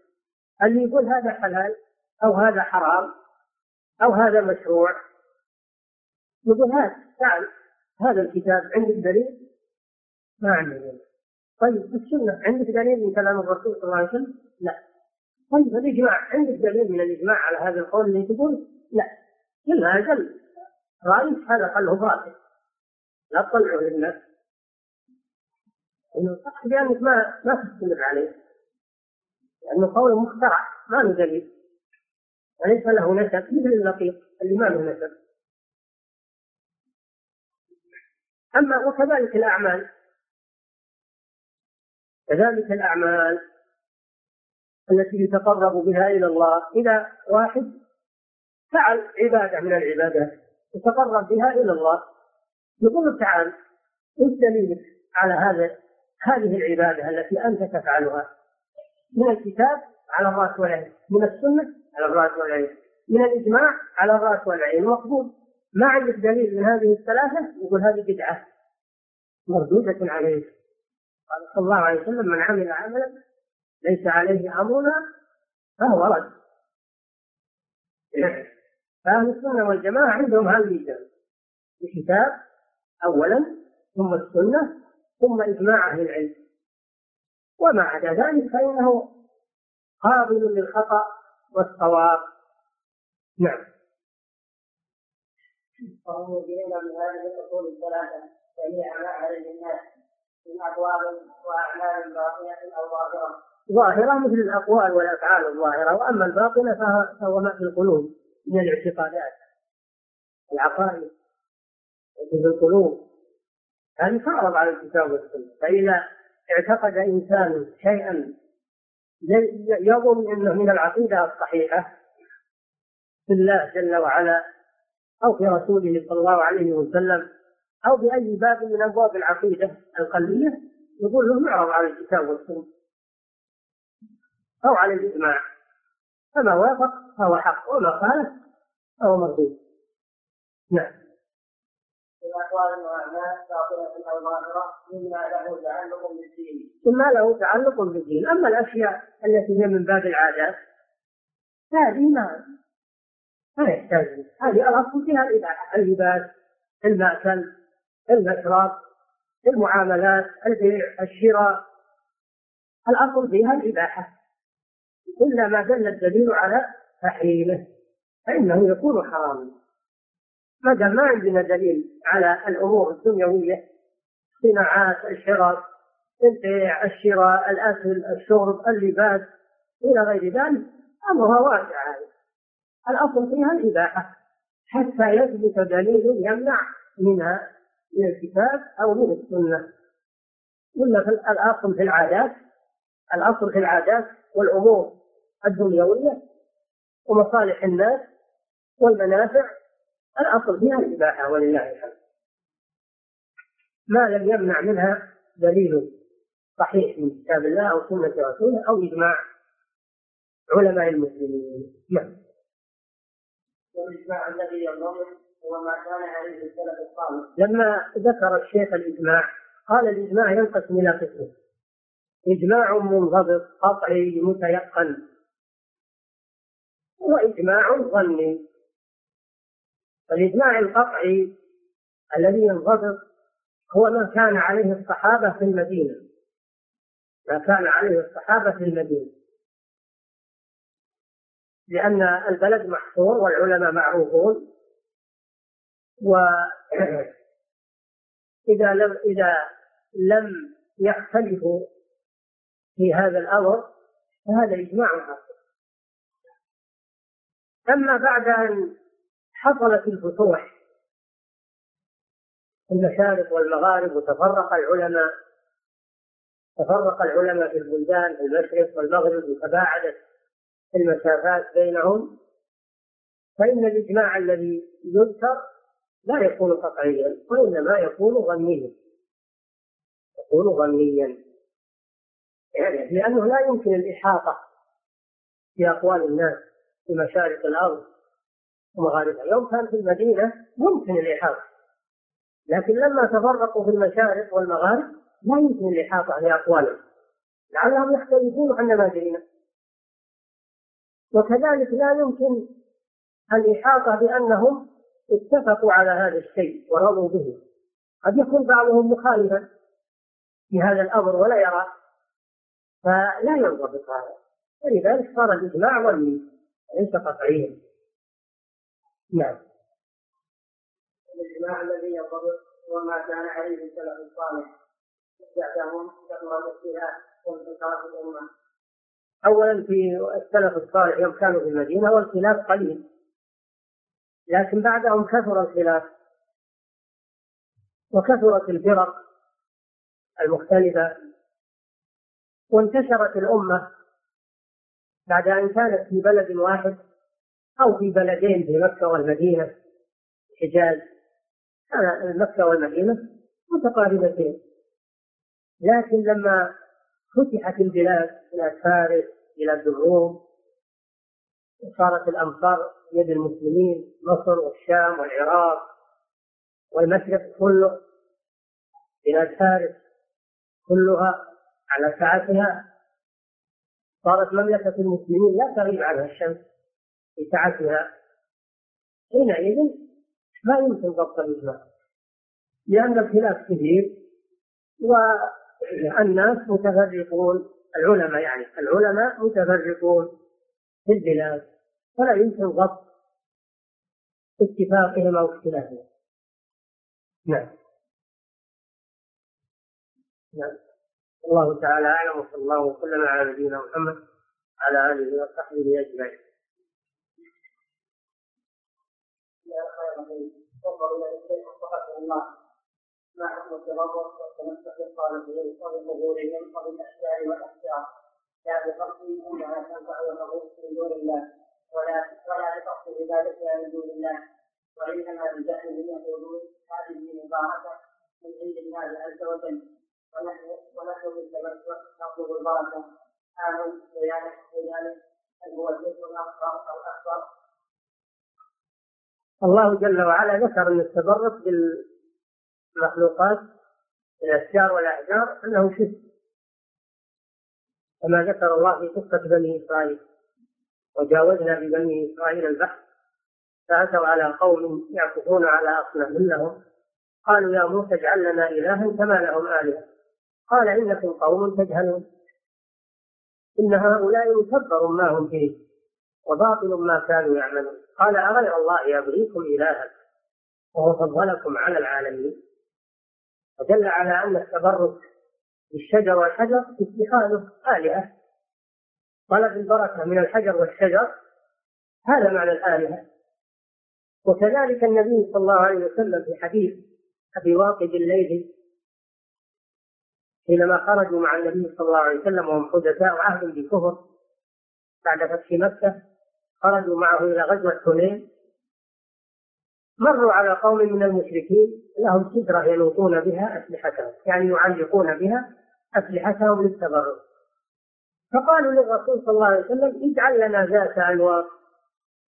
اللي يقول هذا حلال أو هذا حرام أو هذا مشروع يقول هات تعال نعم، هذا الكتاب عندك دليل؟ ما عندي دليل طيب السنة عندك دليل من كلام الرسول صلى الله عليه وسلم؟ لا طيب الإجماع عندك دليل من الإجماع على هذا القول اللي تقول؟ لا كل هذا رأيك هذا قاله باطل لا تطلعه للناس إنه صح بأنك ما ما تستمر عليه يعني قول مخترع ما له دليل وليس له نسب مثل اللقيط اللي ما له نسب أما وكذلك الأعمال كذلك الأعمال التي يتقرب بها إلى الله إذا واحد فعل عبادة من العبادات يتقرب بها إلى الله يقول تعال إيش دليلك على هذا هذه العبادة التي أنت تفعلها من الكتاب على الراس والعين من السنه على الراس والعين من الاجماع على الراس والعين مقبول ما عندك دليل من هذه الثلاثه يقول هذه بدعه مردوده عليه قال صلى الله عليه وسلم من عمل عملا ليس عليه امرنا فهو رد فأهل السنة والجماعة عندهم هذا الميزان الكتاب أولا ثم السنة ثم إجماع أهل العلم وما عدا ذلك فإنه قابل للخطأ والصواب نعم
وهم يجرون هذه الاصول الثلاثه جميع ما عليه الناس من اقوال واعمال باطنه او ظاهره ظاهرة
مثل
الأقوال
والأفعال الظاهرة وأما الباطنة فهو ما في القلوب من الاعتقادات العقائد في القلوب هذه تعرض على الكتاب والسنة فإذا اعتقد إنسان شيئا يظن أنه من العقيدة الصحيحة في الله جل وعلا أو في رسوله صلى الله عليه وسلم أو بأي باب من أبواب العقيدة القلبية يقول له معرض نعم على الكتاب والسنة أو على الإجماع فما وافق فهو حق وما خالف فهو مردود نعم
من أقوال وأعمال أو ظاهرة مما له تعلق بالدين
مما له
تعلق
بالدين أما الأشياء التي هي من باب العادات هذه ما ما يحتاج هذه الأصل فيها الإباحة اللباس المأكل المشرب المعاملات البيع الشراء الأصل فيها الإباحة إلا ما دل الدليل على تحريمه فإنه يكون حراما ما دام ما عندنا دليل على الامور الدنيويه الصناعات الشراء البيع الشراء الاكل الشرب اللباس الى غير ذلك امرها واسع هذا الاصل فيها الاباحه حتى يثبت دليل يمنع منها من الكتاب او من السنه قلنا في الاصل في العادات الاصل في العادات والامور الدنيويه ومصالح الناس والمنافع الأصل فيها الإباحة ولله الحمد ما لم يمنع منها دليل صحيح من كتاب الله أو سنة رسوله أو إجماع علماء المسلمين نعم والإجماع الذي ينضمن هو ما كان عليه السلف الصالح لما ذكر الشيخ الإجماع قال الإجماع ينقسم إلى قسمين إجماع منضبط قطعي متيقن وإجماع ظني فالإجماع القطعي الذي ينضبط هو ما كان عليه الصحابة في المدينة ما كان عليه الصحابة في المدينة لأن البلد محصور والعلماء معروفون و إذا لم إذا لم يختلفوا في هذا الأمر فهذا إجماع حق أما بعد أن حصلت الفتوح في المشارق والمغارب وتفرق العلماء تفرق العلماء في البلدان في المشرق والمغرب وتباعدت المسافات بينهم فإن الإجماع الذي يذكر لا يكون قطعيا وإنما يكون ظنيا يكون ظنيا يعني لأنه لا يمكن الإحاطة بأقوال الناس في مشارق الأرض ومغاربها يوم كان في المدينة يمكن الإحاطة لكن لما تفرقوا في المشارق والمغارب لا يمكن الإحاطة بأقوالهم لعلهم يختلفون عن نماذجنا وكذلك لا يمكن الإحاطة بأنهم اتفقوا على هذا الشيء ورضوا به قد يكون بعضهم مخالفا في هذا الأمر ولا يرى فلا ينضبط هذا ولذلك صار الإجماع ظني ليس قطعيا نعم
الإجماع الذي يضر وما كان عليه السلف الصالح بعدهم كثر الاختلاف وانتشرت الأمة
أولا في السلف الصالح يوم كانوا في المدينة والخلاف قليل لكن بعدهم كثر الخلاف وكثرت الفرق المختلفة وانتشرت الأمة بعد أن كانت في بلد واحد أو في بلدين في مكة والمدينة الحجاز آه، مكة والمدينة متقاربتين لكن لما فتحت البلاد بلاد فارس بلاد الروم وصارت الأمصار يد المسلمين مصر والشام والعراق والمشرق كله بلاد فارس كلها على سعتها صارت مملكة المسلمين لا تغيب عنها الشمس لتعتها حينئذ لا يمكن ضبط الإجماع لأن الخلاف كثير والناس متفرقون العلماء يعني العلماء متفرقون في البلاد فلا يمكن ضبط اتفاقهم أو اختلافهم نعم نعم الله تعالى أعلم وصلى الله وسلم على نبينا محمد على آله وصحبه أجمعين
إلا خيرا منه وانظروا ما حكم التنظر والتمسك بالطالبين وبقبولهم وبالأشكال والأحجار لا بقصد أنها تنفع ونغوص من دون الله ولا ولا بقصد عبادتها من دون الله وإنما بجهلهم يقولون هذه مباركة من عند الله عز وجل ونحن ونحن بالتمسك نطلب البركة آمن ويا ويا هو الجزء الأكبر
الأكبر الله جل وعلا ذكر أن التبرك بالمخلوقات الأشجار والأحجار أنه شرك كما ذكر الله في قصة بني إسرائيل وجاوزنا ببني إسرائيل البحر فأتوا على قوم يعكفون على أصنام لهم قالوا يا موسى اجعل لنا إلها كما لهم آلهة قال إنكم قوم تجهلون إن هؤلاء مكبر ما هم فيه وباطل ما كانوا يعملون قال أغير الله يبغيكم إلها وهو فضلكم على العالمين ودل على أن التبرك بالشجر والحجر اتخاذه آلهة طلب البركة من الحجر والشجر هذا معنى الآلهة وكذلك النبي صلى الله عليه وسلم في حديث أبي واقد الليل حينما خرجوا مع النبي صلى الله عليه وسلم وهم حدثاء عهد بكفر بعد فتح مكة خرجوا معه إلى غزوة حنين مروا على قوم من المشركين لهم سدرة يلوطون بها أسلحتهم يعني يعلقون بها أسلحتهم للتبرك فقالوا للرسول صلى الله عليه وسلم اجعل لنا ذات أنواط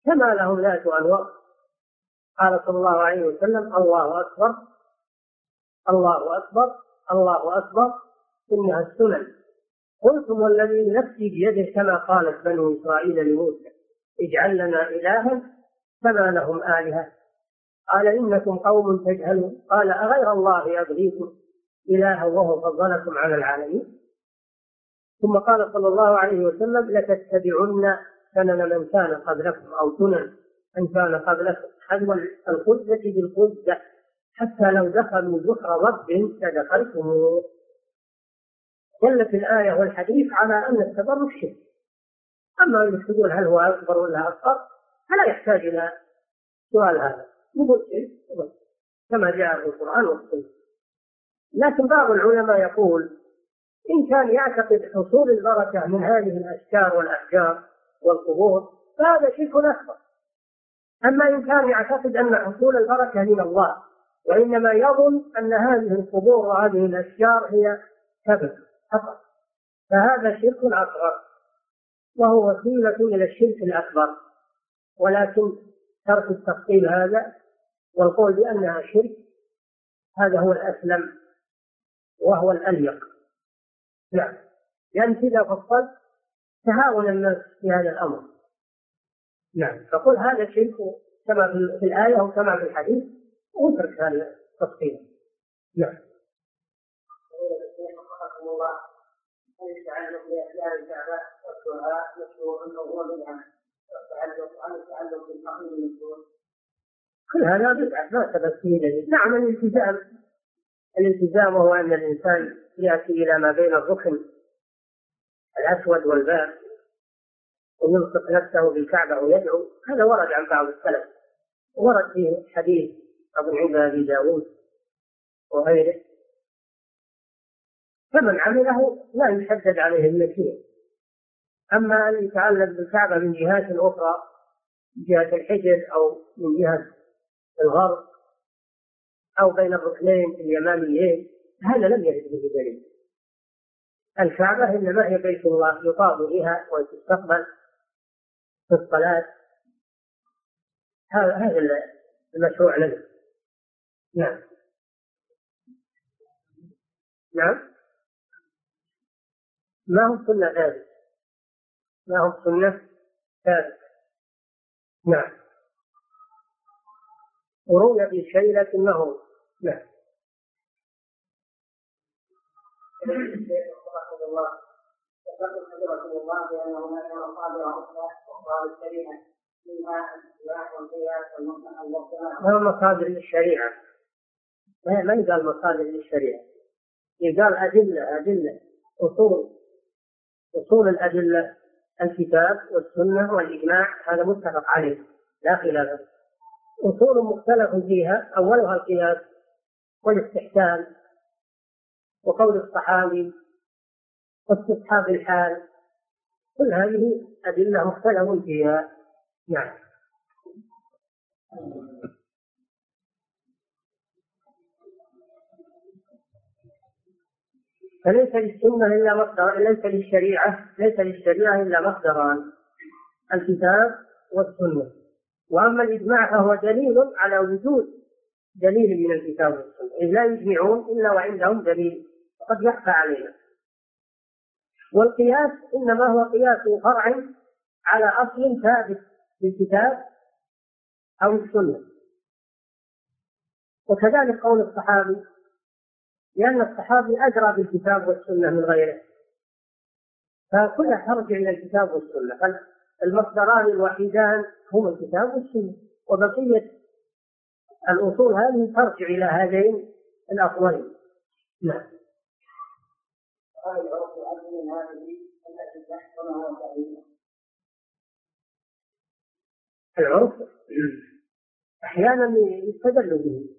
كما لهم ذات أنواط قال صلى الله عليه وسلم الله أكبر الله أكبر الله أكبر إنها السنن قلتم والذي نفسي بيده كما قالت بنو إسرائيل لموسى اجعل لنا إلها كما لهم آلهة قال إنكم قوم تجهلون قال أغير الله أبغيكم إلها وهو فضلكم على العالمين ثم قال صلى الله عليه وسلم لتتبعن سنن من كان قبلكم أو سنن من كان قبلكم حذو الخزة بالخزة حتى لو دخلوا جحر رب لدخلتموه دلت الآية والحديث على أن التبرك شرك أما أنك تقول هل هو أكبر ولا أصغر فلا يحتاج إلى سؤال هذا يقول شيء كما جاء في القرآن والسنة لكن بعض العلماء يقول إن كان يعتقد حصول البركة من هذه الأشجار والأحجار والقبور فهذا شرك أكبر أما إن كان يعتقد أن حصول البركة من الله وإنما يظن أن هذه القبور وهذه الأشجار هي سبب فقط فهذا شرك أصغر وهو وسيلة إلى الشرك الأكبر ولكن ترك التفصيل هذا والقول بأنها شرك هذا هو الأسلم وهو الأليق نعم لأن إذا فصلت تهاون الناس في هذا الأمر نعم فقل هذا شرك كما في الآية وكما في الحديث واترك هذا التفصيل نعم الله مشروع التعلق المشروع كل هذا بدعة ما ثبت فيه نعم الالتزام الالتزام وهو أن الإنسان يأتي إلى ما بين الركن الأسود والباب ويلصق نفسه بالكعبة ويدعو هذا ورد عن بعض السلف ورد فيه حديث أبو عبد أبي داود وغيره فمن عمله لا يحدد عليه النكير أما أن يتعلق بالكعبة من جهات أخرى من جهة الحجر أو من جهة الغرب أو بين الركنين اليمانيين هذا لم يرد به دليل الكعبة إنما هي بيت الله يطاب بها وتستقبل في الصلاة هذا هذا المشروع لنا نعم نعم ما هو السنة هذه ما هو سنة ثابتة نعم وروي
في
شيء لكنه نعم ذكر حضرة الله بأن هناك مصادر الشريعة منها والقياس ما مصادر للشريعة ما يقال مصادر للشريعة يقال أدلة أدلة أصول أصول الأدلة الكتاب والسنة والإجماع هذا متفق عليه لا خلاف أصول مختلف فيها أولها القياس والاستحسان وقول الصحابي واستصحاب الحال كل هذه أدلة مختلف فيها نعم فليس للسنة إلا مصدر ليس للشريعة ليس للشريعة إلا مصدران الكتاب والسنة وأما الإجماع فهو دليل على وجود دليل من الكتاب والسنة إذ لا يجمعون إلا وعندهم دليل وقد يخفى علينا والقياس إنما هو قياس فرع على أصل ثابت في الكتاب أو السنة وكذلك قول الصحابي لأن الصحابي أدرى بالكتاب والسنة من غيره فكلها ترجع إلى الكتاب والسنة المصدران الوحيدان هما الكتاب والسنة وبقية الأصول هذه ترجع إلى هذين الأصلين نعم العرف أحيانا يستدل به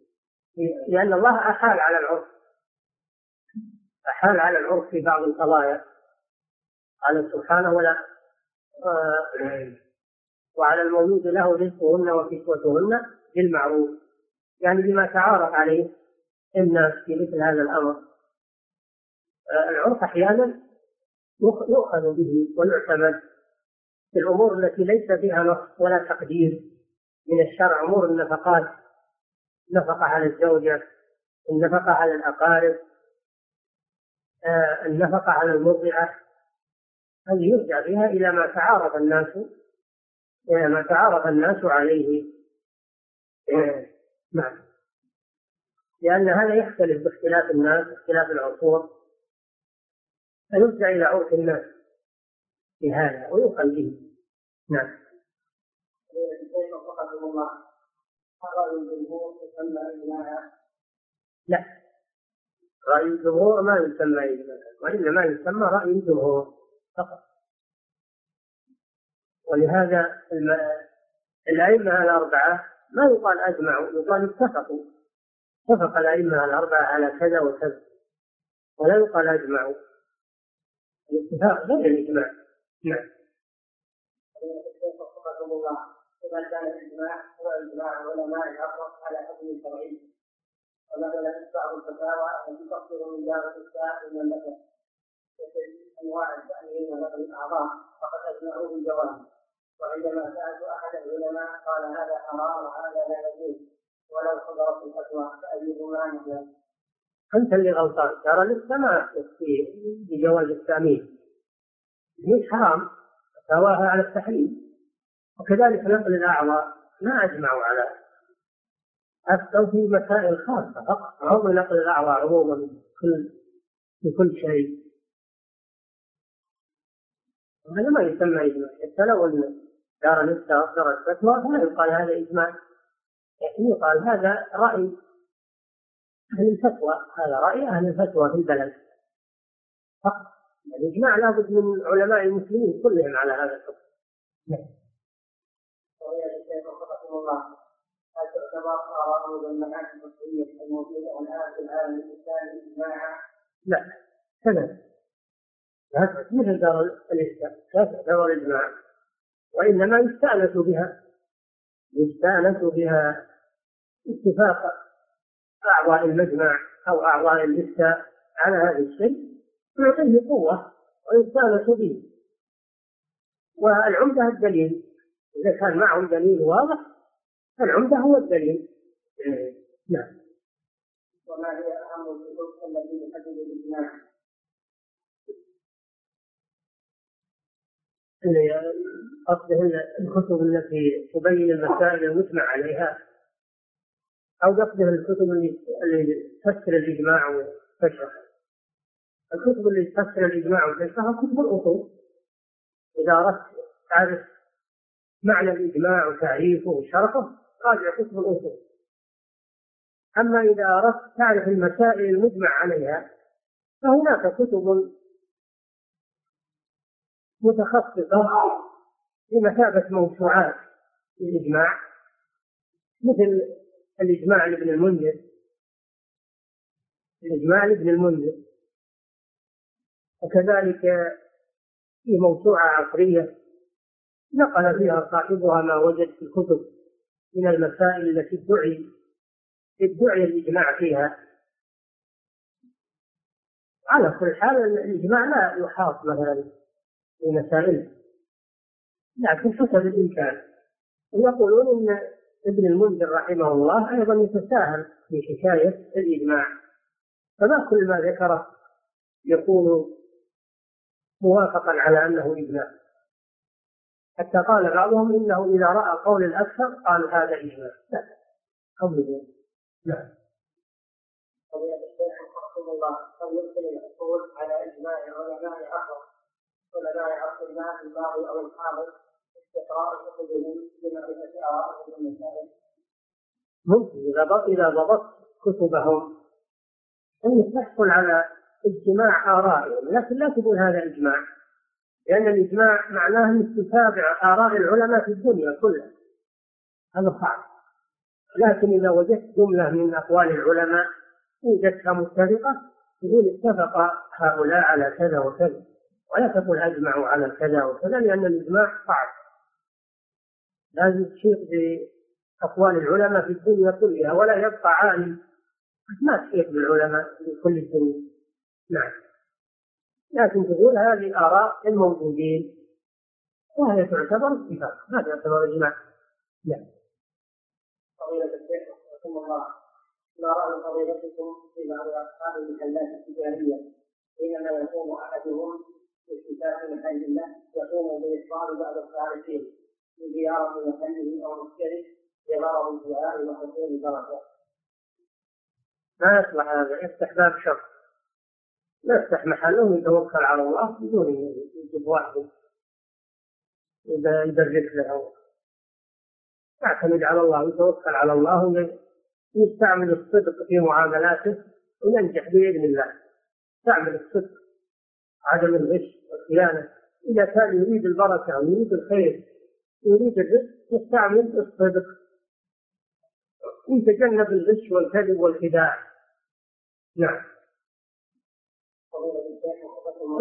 لأن الله أحال على العرف أحال على العرف في بعض القضايا قال سبحانه ولا آه، وعلى المولود له رزقهن وكسوتهن بالمعروف يعني بما تعارف عليه الناس في مثل هذا الأمر آه، العرف أحيانا يؤخذ به ويعتمد في الأمور التي ليس فيها نص ولا تقدير من الشرع أمور النفقات النفقة على الزوجة النفقة على الأقارب آه، النفقة على المرضعة هذه يرجع بها إلى ما تعارف الناس إلى ما تعارف الناس عليه آه، نعم لأن هذا يختلف باختلاف الناس باختلاف العصور فيرجع إلى عرف الناس في هذا ويقل به
نعم
لا رأي الجمهور ما يسمى إجماعا وإنما يسمى رأي الجمهور فقط ولهذا الأئمة الأربعة ما يقال أجمعوا يقال اتفقوا اتفق الأئمة الأربعة على كذا وكذا ولا يقال أجمعوا الاتفاق غير
الإجماع
نعم
الله إذا كان الإجماع هو إجماع العلماء الأقرب على حكم شرعي ومثلا بعض الفتاوى التي تصدر من دار الإفتاء المملكة وتجديد أنواع التأمين له الاعضاء فقد أجمعوا
بالجواز وعندما سألت أحد العلماء قال هذا حرام وهذا لا يجوز ولو صدرت الفتوى فأيهما نجاز أنت اللي غلطان ترى لسه ما في بجواز التأمين هي حرام فتواها على التحريم وكذلك نقل الأعضاء ما أجمعوا على أفتوا في مسائل خاصة فقط ما هو بنقل الأعضاء عموما كل في كل شيء هذا ما يسمى إجماع حتى لو أن دار الإفتاء أصدرت فتوى فلا يقال هذا إجماع يعني يقال هذا رأي أهل الفتوى هذا رأي أهل الفتوى في البلد فقط الإجماع لابد من علماء المسلمين كلهم على هذا الحكم. نعم. هل تعتبر آراء
والمناهج المصرية الموجودة الآن في العالم الإسلامي إجماعا؟
لا تمام مثل دار الإفتاء لا تعتبر إجماعا وإنما يستأنس بها يستأنس بها اتفاق أعضاء المجمع أو أعضاء الإفتاء على هذا الشيء يعطيه قوة ويستأنس به والعمدة الدليل إذا كان معهم دليل واضح العمدة هو الدليل
إيه، نعم وما هي أهم الكتب التي يحدد الإجماع؟
قصده الكتب التي تبين المسائل المجمع عليها أو قصده الكتب اللي تفسر الإجماع وتشرح الكتب اللي تفسر الإجماع وتشرح كتب الأصول إذا أردت تعرف معنى الإجماع وتعريفه وشرحه راجع فقه الأصول أما إذا أردت تعرف المسائل المجمع عليها فهناك كتب متخصصة بمثابة موسوعات الإجماع مثل الإجماع لابن المنذر الإجماع لابن المنذر وكذلك في موسوعة عصرية نقل فيها صاحبها ما وجد في الكتب من المسائل التي ادعي ادعي الإجماع فيها على كل حال الإجماع لا يحاط مثلا في مسائل لكن حسب الإمكان يقولون إن ابن المنذر رحمه الله أيضا يتساهل في حكاية الإجماع فما كل ما ذكره يكون موافقا على أنه إجماع حتى قال بعضهم انه اذا راى قول الاكثر قال هذا اجماع لا
قبل
نعم الله قد يمكن الحصول على اجماع علماء اخر علماء اصل ما الباقي او الحاضر استقراء كتبهم لمعرفه ارائهم ذلك ممكن اذا اذا ضبطت كتبهم انك تحصل على اجتماع ارائهم لكن لا تقول هذا اجماع لأن الإجماع معناه تتابع آراء العلماء في الدنيا كلها هذا صعب لكن إذا وجدت جملة من أقوال العلماء وجدتها متفقة تقول اتفق هؤلاء على كذا وكذا ولا تقول أجمعوا على كذا وكذا لأن الإجماع صعب لازم تشيخ بأقوال العلماء في الدنيا كلها ولا يبقى عالم ما تشيخ بالعلماء في كل الدنيا نعم لكن تقول هذه آراء الموجودين وهي تعتبر اتفاق ما تعتبر إجماع نعم فضيلة الشيخ
رحمه الله ما رأي فضيلتكم في بعض أصحاب المحلات التجارية حينما يقوم أحدهم من محل له يقوم بإفطار بعض الصالحين زيارة محله أو مشترك لغرض الدعاء
وحصول
البركة
ما يصلح هذا يفتح باب شر يفتح محله ويتوكل على الله بدون يجيب واحد يدرس له يعتمد على الله ويتوكل على الله ويستعمل الصدق في معاملاته وينجح بإذن الله يستعمل الصدق عدم الغش والخيانة إذا كان يريد البركة ويريد الخير ويريد الرزق يستعمل الصدق ويتجنب الغش والكذب والخداع نعم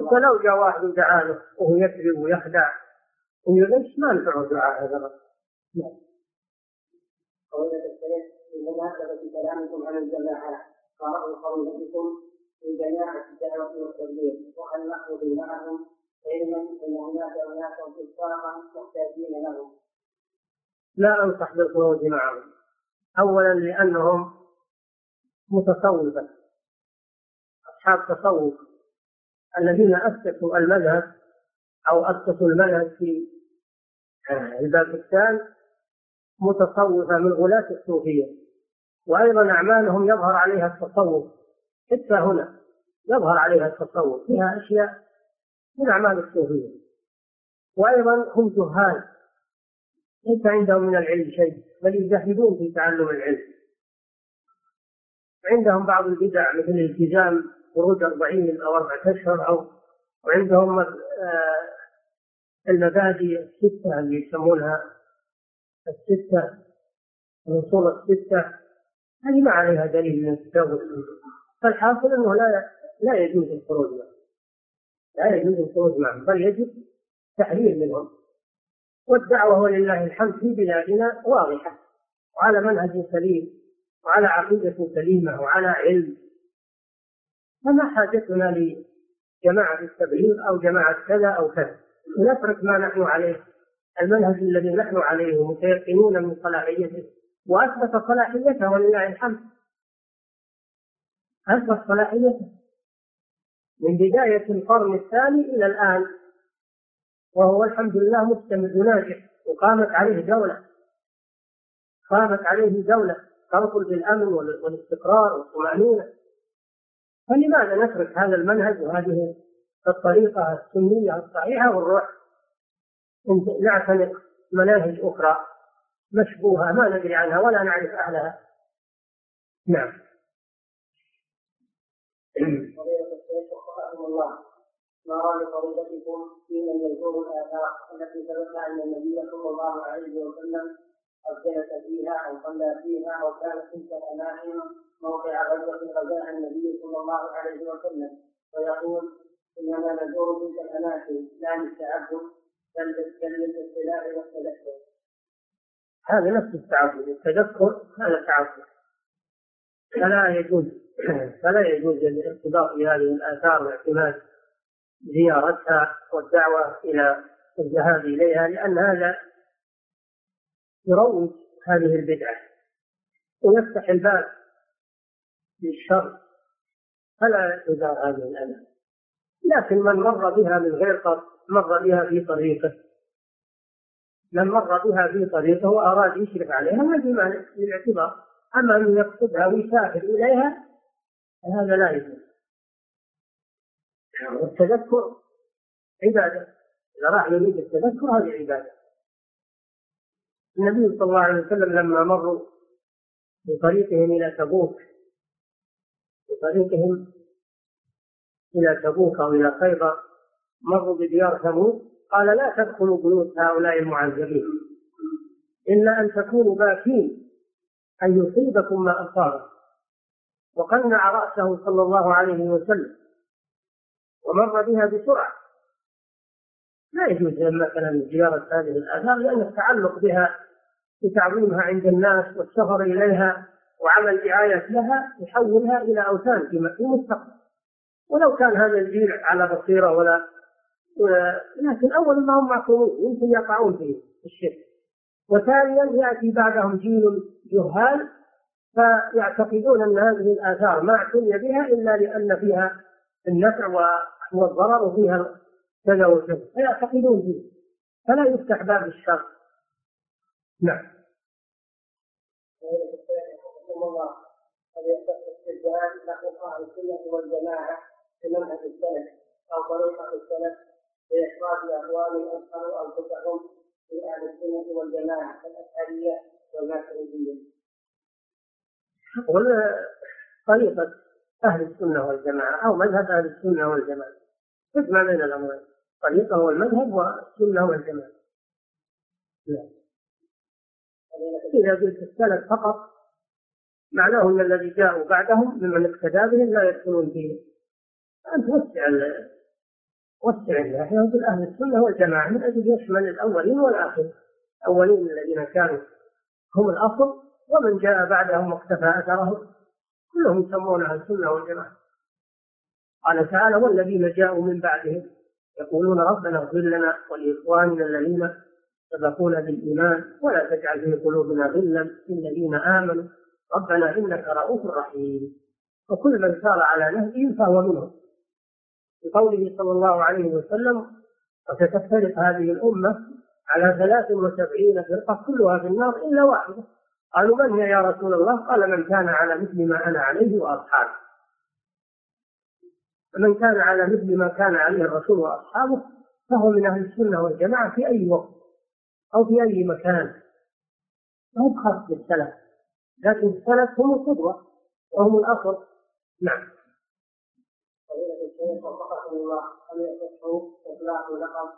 حتى لو جاء واحد ودعا له وهو يكذب ويخدع ويغش ما نفعه دعاء هذا
الرجل. نعم. قولة الثالث إنما ثبت كلامكم عن الجماعة قرأوا قولتكم في جماعة الدعوة والتبليغ وأن نخرج معهم علما أن هناك أناسا في محتاجين لهم. لا
أنصح بالخروج معهم أولا لأنهم متصوفة أصحاب تصوف الذين أسسوا المذهب أو أسسوا المذهب في آه، الباكستان متصوفة من غلاة الصوفية وأيضا أعمالهم يظهر عليها التصوف حتى هنا يظهر عليها التصوف فيها أشياء من أعمال الصوفية وأيضا هم جهال ليس عندهم من العلم شيء بل يجاهدون في تعلم العلم عندهم بعض البدع مثل الالتزام خروج أربعين أو أربعة أشهر أو وعندهم آه، المبادئ الستة اللي يسمونها الستة الأصول الستة هذه ما عليها دليل من الكتاب والسنة فالحاصل أنه لا لا يجوز الخروج معهم لا يجوز الخروج معهم بل يجب تحرير منهم والدعوة ولله الحمد في بلادنا واضحة وعلى منهج سليم وعلى عقيدة سليمة وعلى علم فما حاجتنا لجماعة التبليغ أو جماعة كذا أو كذا نترك ما نحن عليه المنهج الذي نحن عليه متيقنون من صلاحيته وأثبت صلاحيته ولله الحمد أثبت صلاحيته من بداية القرن الثاني إلى الآن وهو الحمد لله مستمر ناجح وقامت عليه دولة قامت عليه دولة ترطل بالأمن والاستقرار والطمأنينة فلماذا نترك هذا المنهج وهذه الطريقة السنية الصحيحة ونروح نعتنق مناهج أخرى مشبوهة ما ندري عنها ولا نعرف
أهلها نعم ما رأي فضيلتكم في من يزوروا الآثار التي ثبت أن النبي صلى الله عليه وسلم أو جلس فيها أو صلى
فيها أو كانت تلك الأماكن موقع غزوة غزاها النبي صلى الله عليه وسلم ويقول إنما نزور تلك الأماكن لا للتعبد بل للاطلاع والتذكر هذا نفس التعبد التذكر هذا تعبد فلا يجوز فلا يجوز الارتباط بهذه الآثار واعتماد زيارتها والدعوة إلى الذهاب إليها لأن هذا يروج هذه البدعة ويفتح الباب للشر فلا يزال هذه الأذى لكن من مر بها من غير قصد مر بها في طريقه من مر بها في طريقه وأراد يشرف عليها هذه مانع للاعتبار أما أن يقصدها ويسافر إليها فهذا لا يجوز والتذكر يعني عبادة إذا راح يريد التذكر هذه عبادة النبي صلى الله عليه وسلم لما مروا بطريقهم إلى تبوك بطريقهم إلى تبوك أو إلى خيبر مروا بديار ثمود قال لا تدخلوا بيوت هؤلاء المعذبين إلا أن تكونوا باكين أن يصيبكم ما أصابكم وقنع رأسه صلى الله عليه وسلم ومر بها بسرعة لا يجوز مثلا زيارة هذه الآثار لأن التعلق بها بتعظيمها عند الناس والسفر إليها وعمل دعاية لها يحولها إلى أوثان في المستقبل ولو كان هذا الجيل على بصيرة ولا لكن أولا ما هم معصومون يمكن يقعون في الشرك وثانيا يأتي بعدهم جيل جهال فيعتقدون أن هذه الآثار ما اعتني بها إلا لأن فيها النفع والضرر وفيها كذا وكذا فيعتقدون فيه فلا يفتح باب الشر نعم
والجماعة في منهج السلف أو طريقة السلف لإخراج أقوام أدخلوا أنفسهم في أهل السنة والجماعة الأشعرية والماتريدية.
قل طريقة أهل
السنة
والجماعة أو مذهب أهل السنة والجماعة اسمع بين الأمرين طريقة والمذهب والسنة والجماعة. نعم. إذا قلت السند فقط معناه أن الذي جاءوا بعدهم ممن اقتدى بهم لا يدخلون فيه أنت وسع وسع الناحية وقل أهل السنة والجماعة من أجل يشمل الأولين والآخرين الأولين الذين كانوا هم الأصل ومن جاء بعدهم واقتفى أثرهم كلهم يسمون أهل السنة والجماعة قال تعالى والذين جاءوا من بعدهم يقولون ربنا اغفر لنا ولإخواننا الذين سبقونا بالإيمان ولا تجعل في قلوبنا غلا للذين آمنوا ربنا إنك رؤوف رحيم وكل من سار على نهجه فهو منهم بقوله صلى الله عليه وسلم وستفترق هذه الأمة على 73 فرقة كلها في النار إلا واحدة قالوا من هي يا رسول الله؟ قال من كان على مثل ما أنا عليه وأصحابي من كان على مثل ما كان عليه الرسول وأصحابه فهو من أهل السنة والجماعة في أي وقت أو في أي مكان ما هو خاص بالسلف لكن السلف هم القدوة وهم الأصل
نعم الشيخ وفقكم الله أن يصحوا إطلاق لقب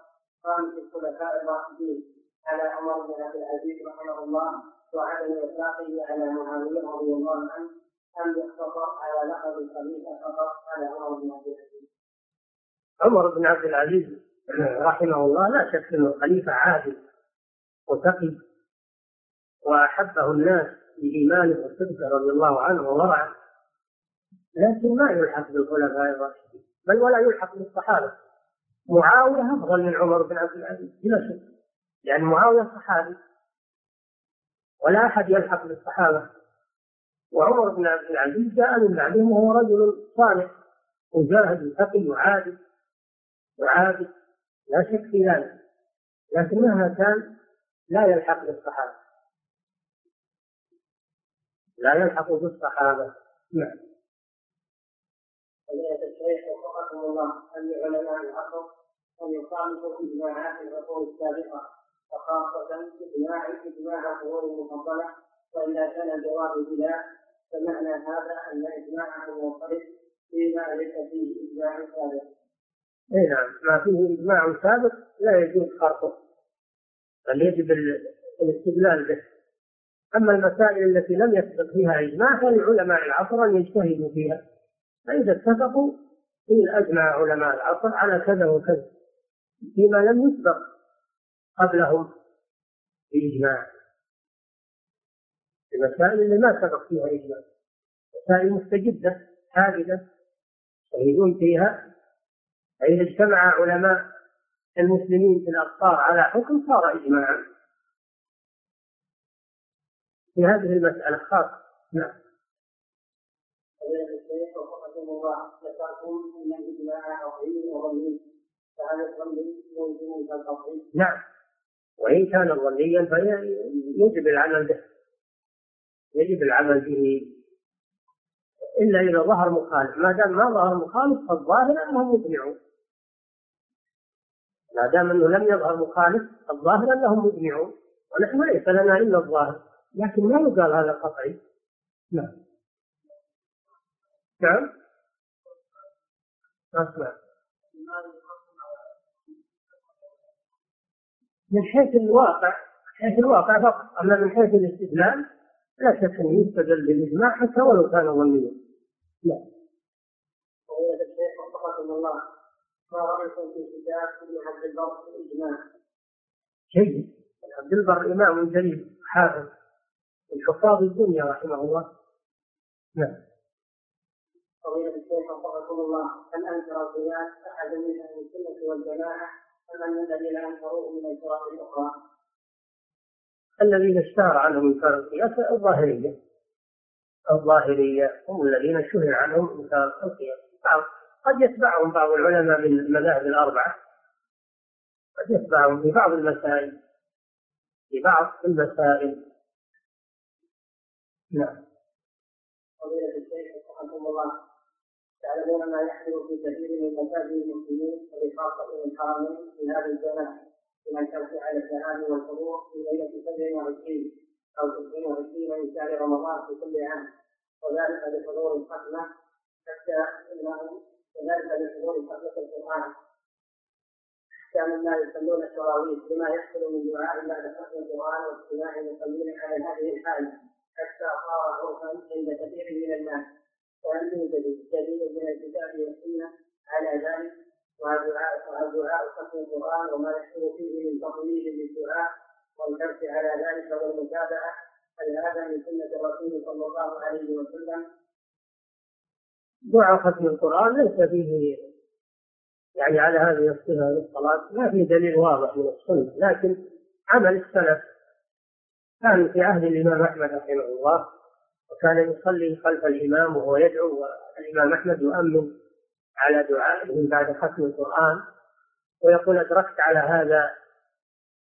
خامس الخلفاء الراشدين على عمر بن عبد العزيز رحمه الله وعدم إطلاقه على معاوية رضي الله عنه أم يختصر على لقب
الخليفة فقط على عمر بن عبد العزيز عمر
بن
عبد العزيز رحمه الله لا شك انه خليفه عادل وتقي وأحبه الناس بإيمانه وصدقه رضي الله عنه وورعه لكن ما يلحق بالخلفاء الراشدين بل ولا يلحق بالصحابة معاوية أفضل من عمر بن عبد العزيز بلا شك لأن يعني معاوية صحابي ولا أحد يلحق بالصحابة وعمر بن عبد العزيز جاء من بعدهم وهو رجل صالح مجاهد وتقي وعادل وعادل لا شك في ذلك لكن مهما كان لا يلحق بالصحابة لا يلحق بالصحابة نعم
فضيلة الشيخ وفقكم الله أن علماء العصر أن يخالفوا إجماعات العصور السابقة وخاصة إجماع إجماع العصور المفضلة وإذا كان الجواب بلا فمعنى هذا أن إجماعهم منصرف فيما ليس فيه إجماع سابق. أي
نعم، ما فيه إجماع سابق لا يجوز خرقه. بل يجب الاستدلال به أما المسائل التي لم يسبق فيها إجماع فلعلماء العصر أن يجتهدوا فيها فإذا اتفقوا قيل أجمع علماء العصر على كذا وكذا فيما لم يسبق قبلهم بإجماع المسائل اللي ما سبق فيها إجماع مسائل مستجدة حادثة يجتهدون فيها فإذا اجتمع علماء المسلمين في الأقطار على حكم صار إجماعا في هذه المسألة خاصة
نعم
نعم وان كان ظنيا فيجب العمل به يجب العمل به الا اذا ظهر مخالف ما دام ما ظهر مخالف فالظاهر انهم يجمعون ما دام انه لم يظهر مخالف الظاهر انهم مجمعون ونحن ليس لنا الا الظاهر لكن ما يقال هذا قطعي نعم نعم اسمع من حيث الواقع من حيث الواقع فقط اما من حيث الاستدلال لا شك انه يستدل بالاجماع حتى ولو كان ظنيا
نعم. الله
في كتاب ابن عبد البر الإجماع؟ جيد عبد البر إمام جليل حافظ من حفاظ الدنيا رحمه الله نعم فضيلة الشيخ وفقكم الله هل أنكر القياس أحد من أهل السنة والجماعة أم الذين أنكروه من الفرق الأخرى؟ الذين اشتهر
عنهم
إنكار القياس الظاهرية الظاهرية هم الذين شهر عنهم إنكار القياس بعض قد يتبعهم بعض العلماء من المذاهب الأربعة قد يتبعهم في بعض المسائل في بعض المسائل نعم
قضية الشيخ وفقكم الله تعلمون ما يحصل في كثير من مساجد المسلمين وبخاصة الحرمين في هذا الزمان من الحرص على الذهاب والحضور في ليلة 27 أو 29 من شهر رمضان في كل عام وذلك لحضور الختمة حتى إنهم وذلك لحضور حفظة القرآن كان الناس يصلون التراويح بما يحصل من دعاء بعد حفظ القرآن واجتماع المصلين على هذه الحال حتى صار عرفا عند كثير من الناس ولم يوجد دليل من الكتاب والسنة على ذلك ودعاء دعاء حفظ القرآن وما يحصل فيه من تقليد للدعاء والحرص على ذلك والمتابعة هل هذا من سنة الرسول صلى الله عليه وسلم
دعاء ختم القرآن ليس فيه يعني على هذه الصفة للصلاة ما في دليل واضح من السنة لكن عمل السلف كان في عهد الإمام أحمد رحمه الله وكان يصلي خلف الإمام وهو يدعو والإمام أحمد يؤمن على دعائه بعد ختم القرآن ويقول أدركت على هذا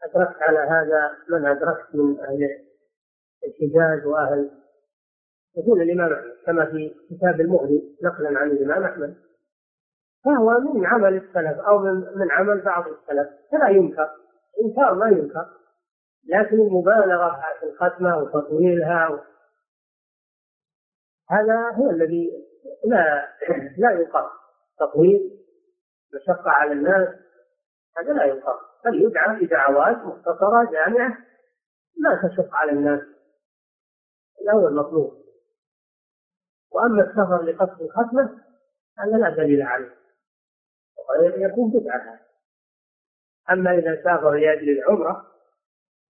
أدركت على هذا من أدركت من أهل الحجاز وأهل يقول الإمام أحمد كما في كتاب المغني نقلا عن الإمام أحمد فهو من عمل السلف أو من عمل بعض السلف فلا ينكر إنكار ما ينكر لكن المبالغة في الختمة وتطويلها هذا هو الذي لا لا يقر تطويل مشقة على الناس هذا لا يقر بل يدعى بدعوات مختصرة جامعة لا تشق على الناس هذا هو المطلوب واما السفر لقصد الختمه هذا لا دليل عليه وقد يكون بدعه اما اذا سافر لاجل العمره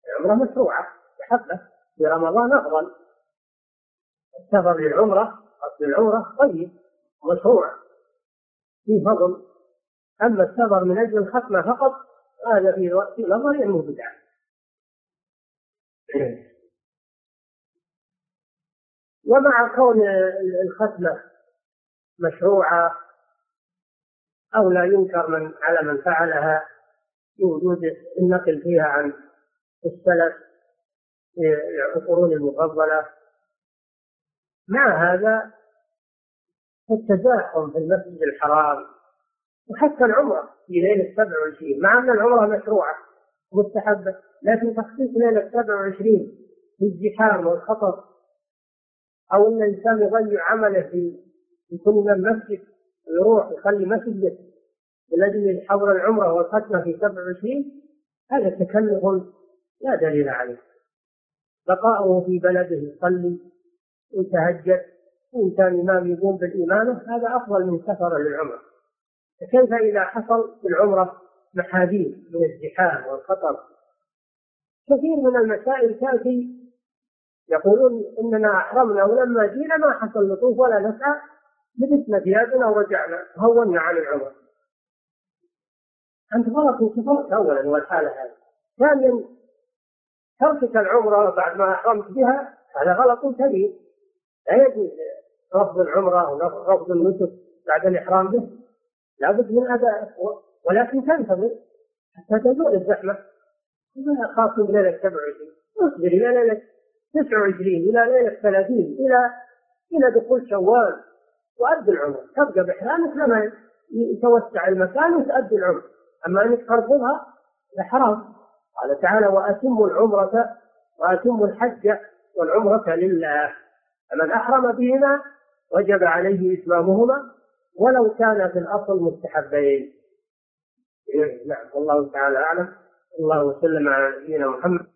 العمره مشروعه بحقه في رمضان افضل السفر للعمره قصد العمره طيب مشروع فيه فضل اما السفر من اجل الختمه فقط هذا في نظري انه بدعه ومع كون الختمة مشروعة أو لا ينكر من على من فعلها بوجود النقل فيها عن السلف في القرون المفضلة مع هذا التزاحم في المسجد الحرام وحتى العمرة في ليلة 27 مع أن العمرة مشروعة مستحبة لكن تخصيص ليلة 27 الزحام والخطر او ان الانسان يغير عمله في يكون امام مسجد ويروح يخلي مسجد من حضر العمره والختمه في 27 هذا تكلف لا دليل عليه بقاؤه في بلده يصلي ويتهجد وان كان امام يقوم بالامامه هذا افضل من سفر للعمره فكيف اذا حصل في العمره محاذير من الزحام والخطر كثير من المسائل تاتي يقولون اننا احرمنا ولما جينا ما حصل لطوف ولا نسعى لبسنا ثيابنا ورجعنا هونا عن العمر. انت غلط انتظرت اولا والحاله هذه. ثانيا تركك العمره بعد ما احرمت بها هذا غلط كبير. لا يجوز رفض العمره ورفض النسك بعد الاحرام به. لابد من اداء ولكن تنتظر حتى تزول الزحمه. خاصه بليله 27 اصبري الى ليله 29 إلى ليلة 30 إلى إلى دخول شوال وأدي العمر تبقى بإحرامك لما يتوسع المكان وتأدي العمر أما أنك ترفضها إحرام قال تعالى واتم العمرة واتم الحج والعمرة لله فمن أحرم بهما وجب عليه إتمامهما ولو كان في الأصل مستحبين إيه، نعم والله تعالى أعلم الله وسلم على نبينا محمد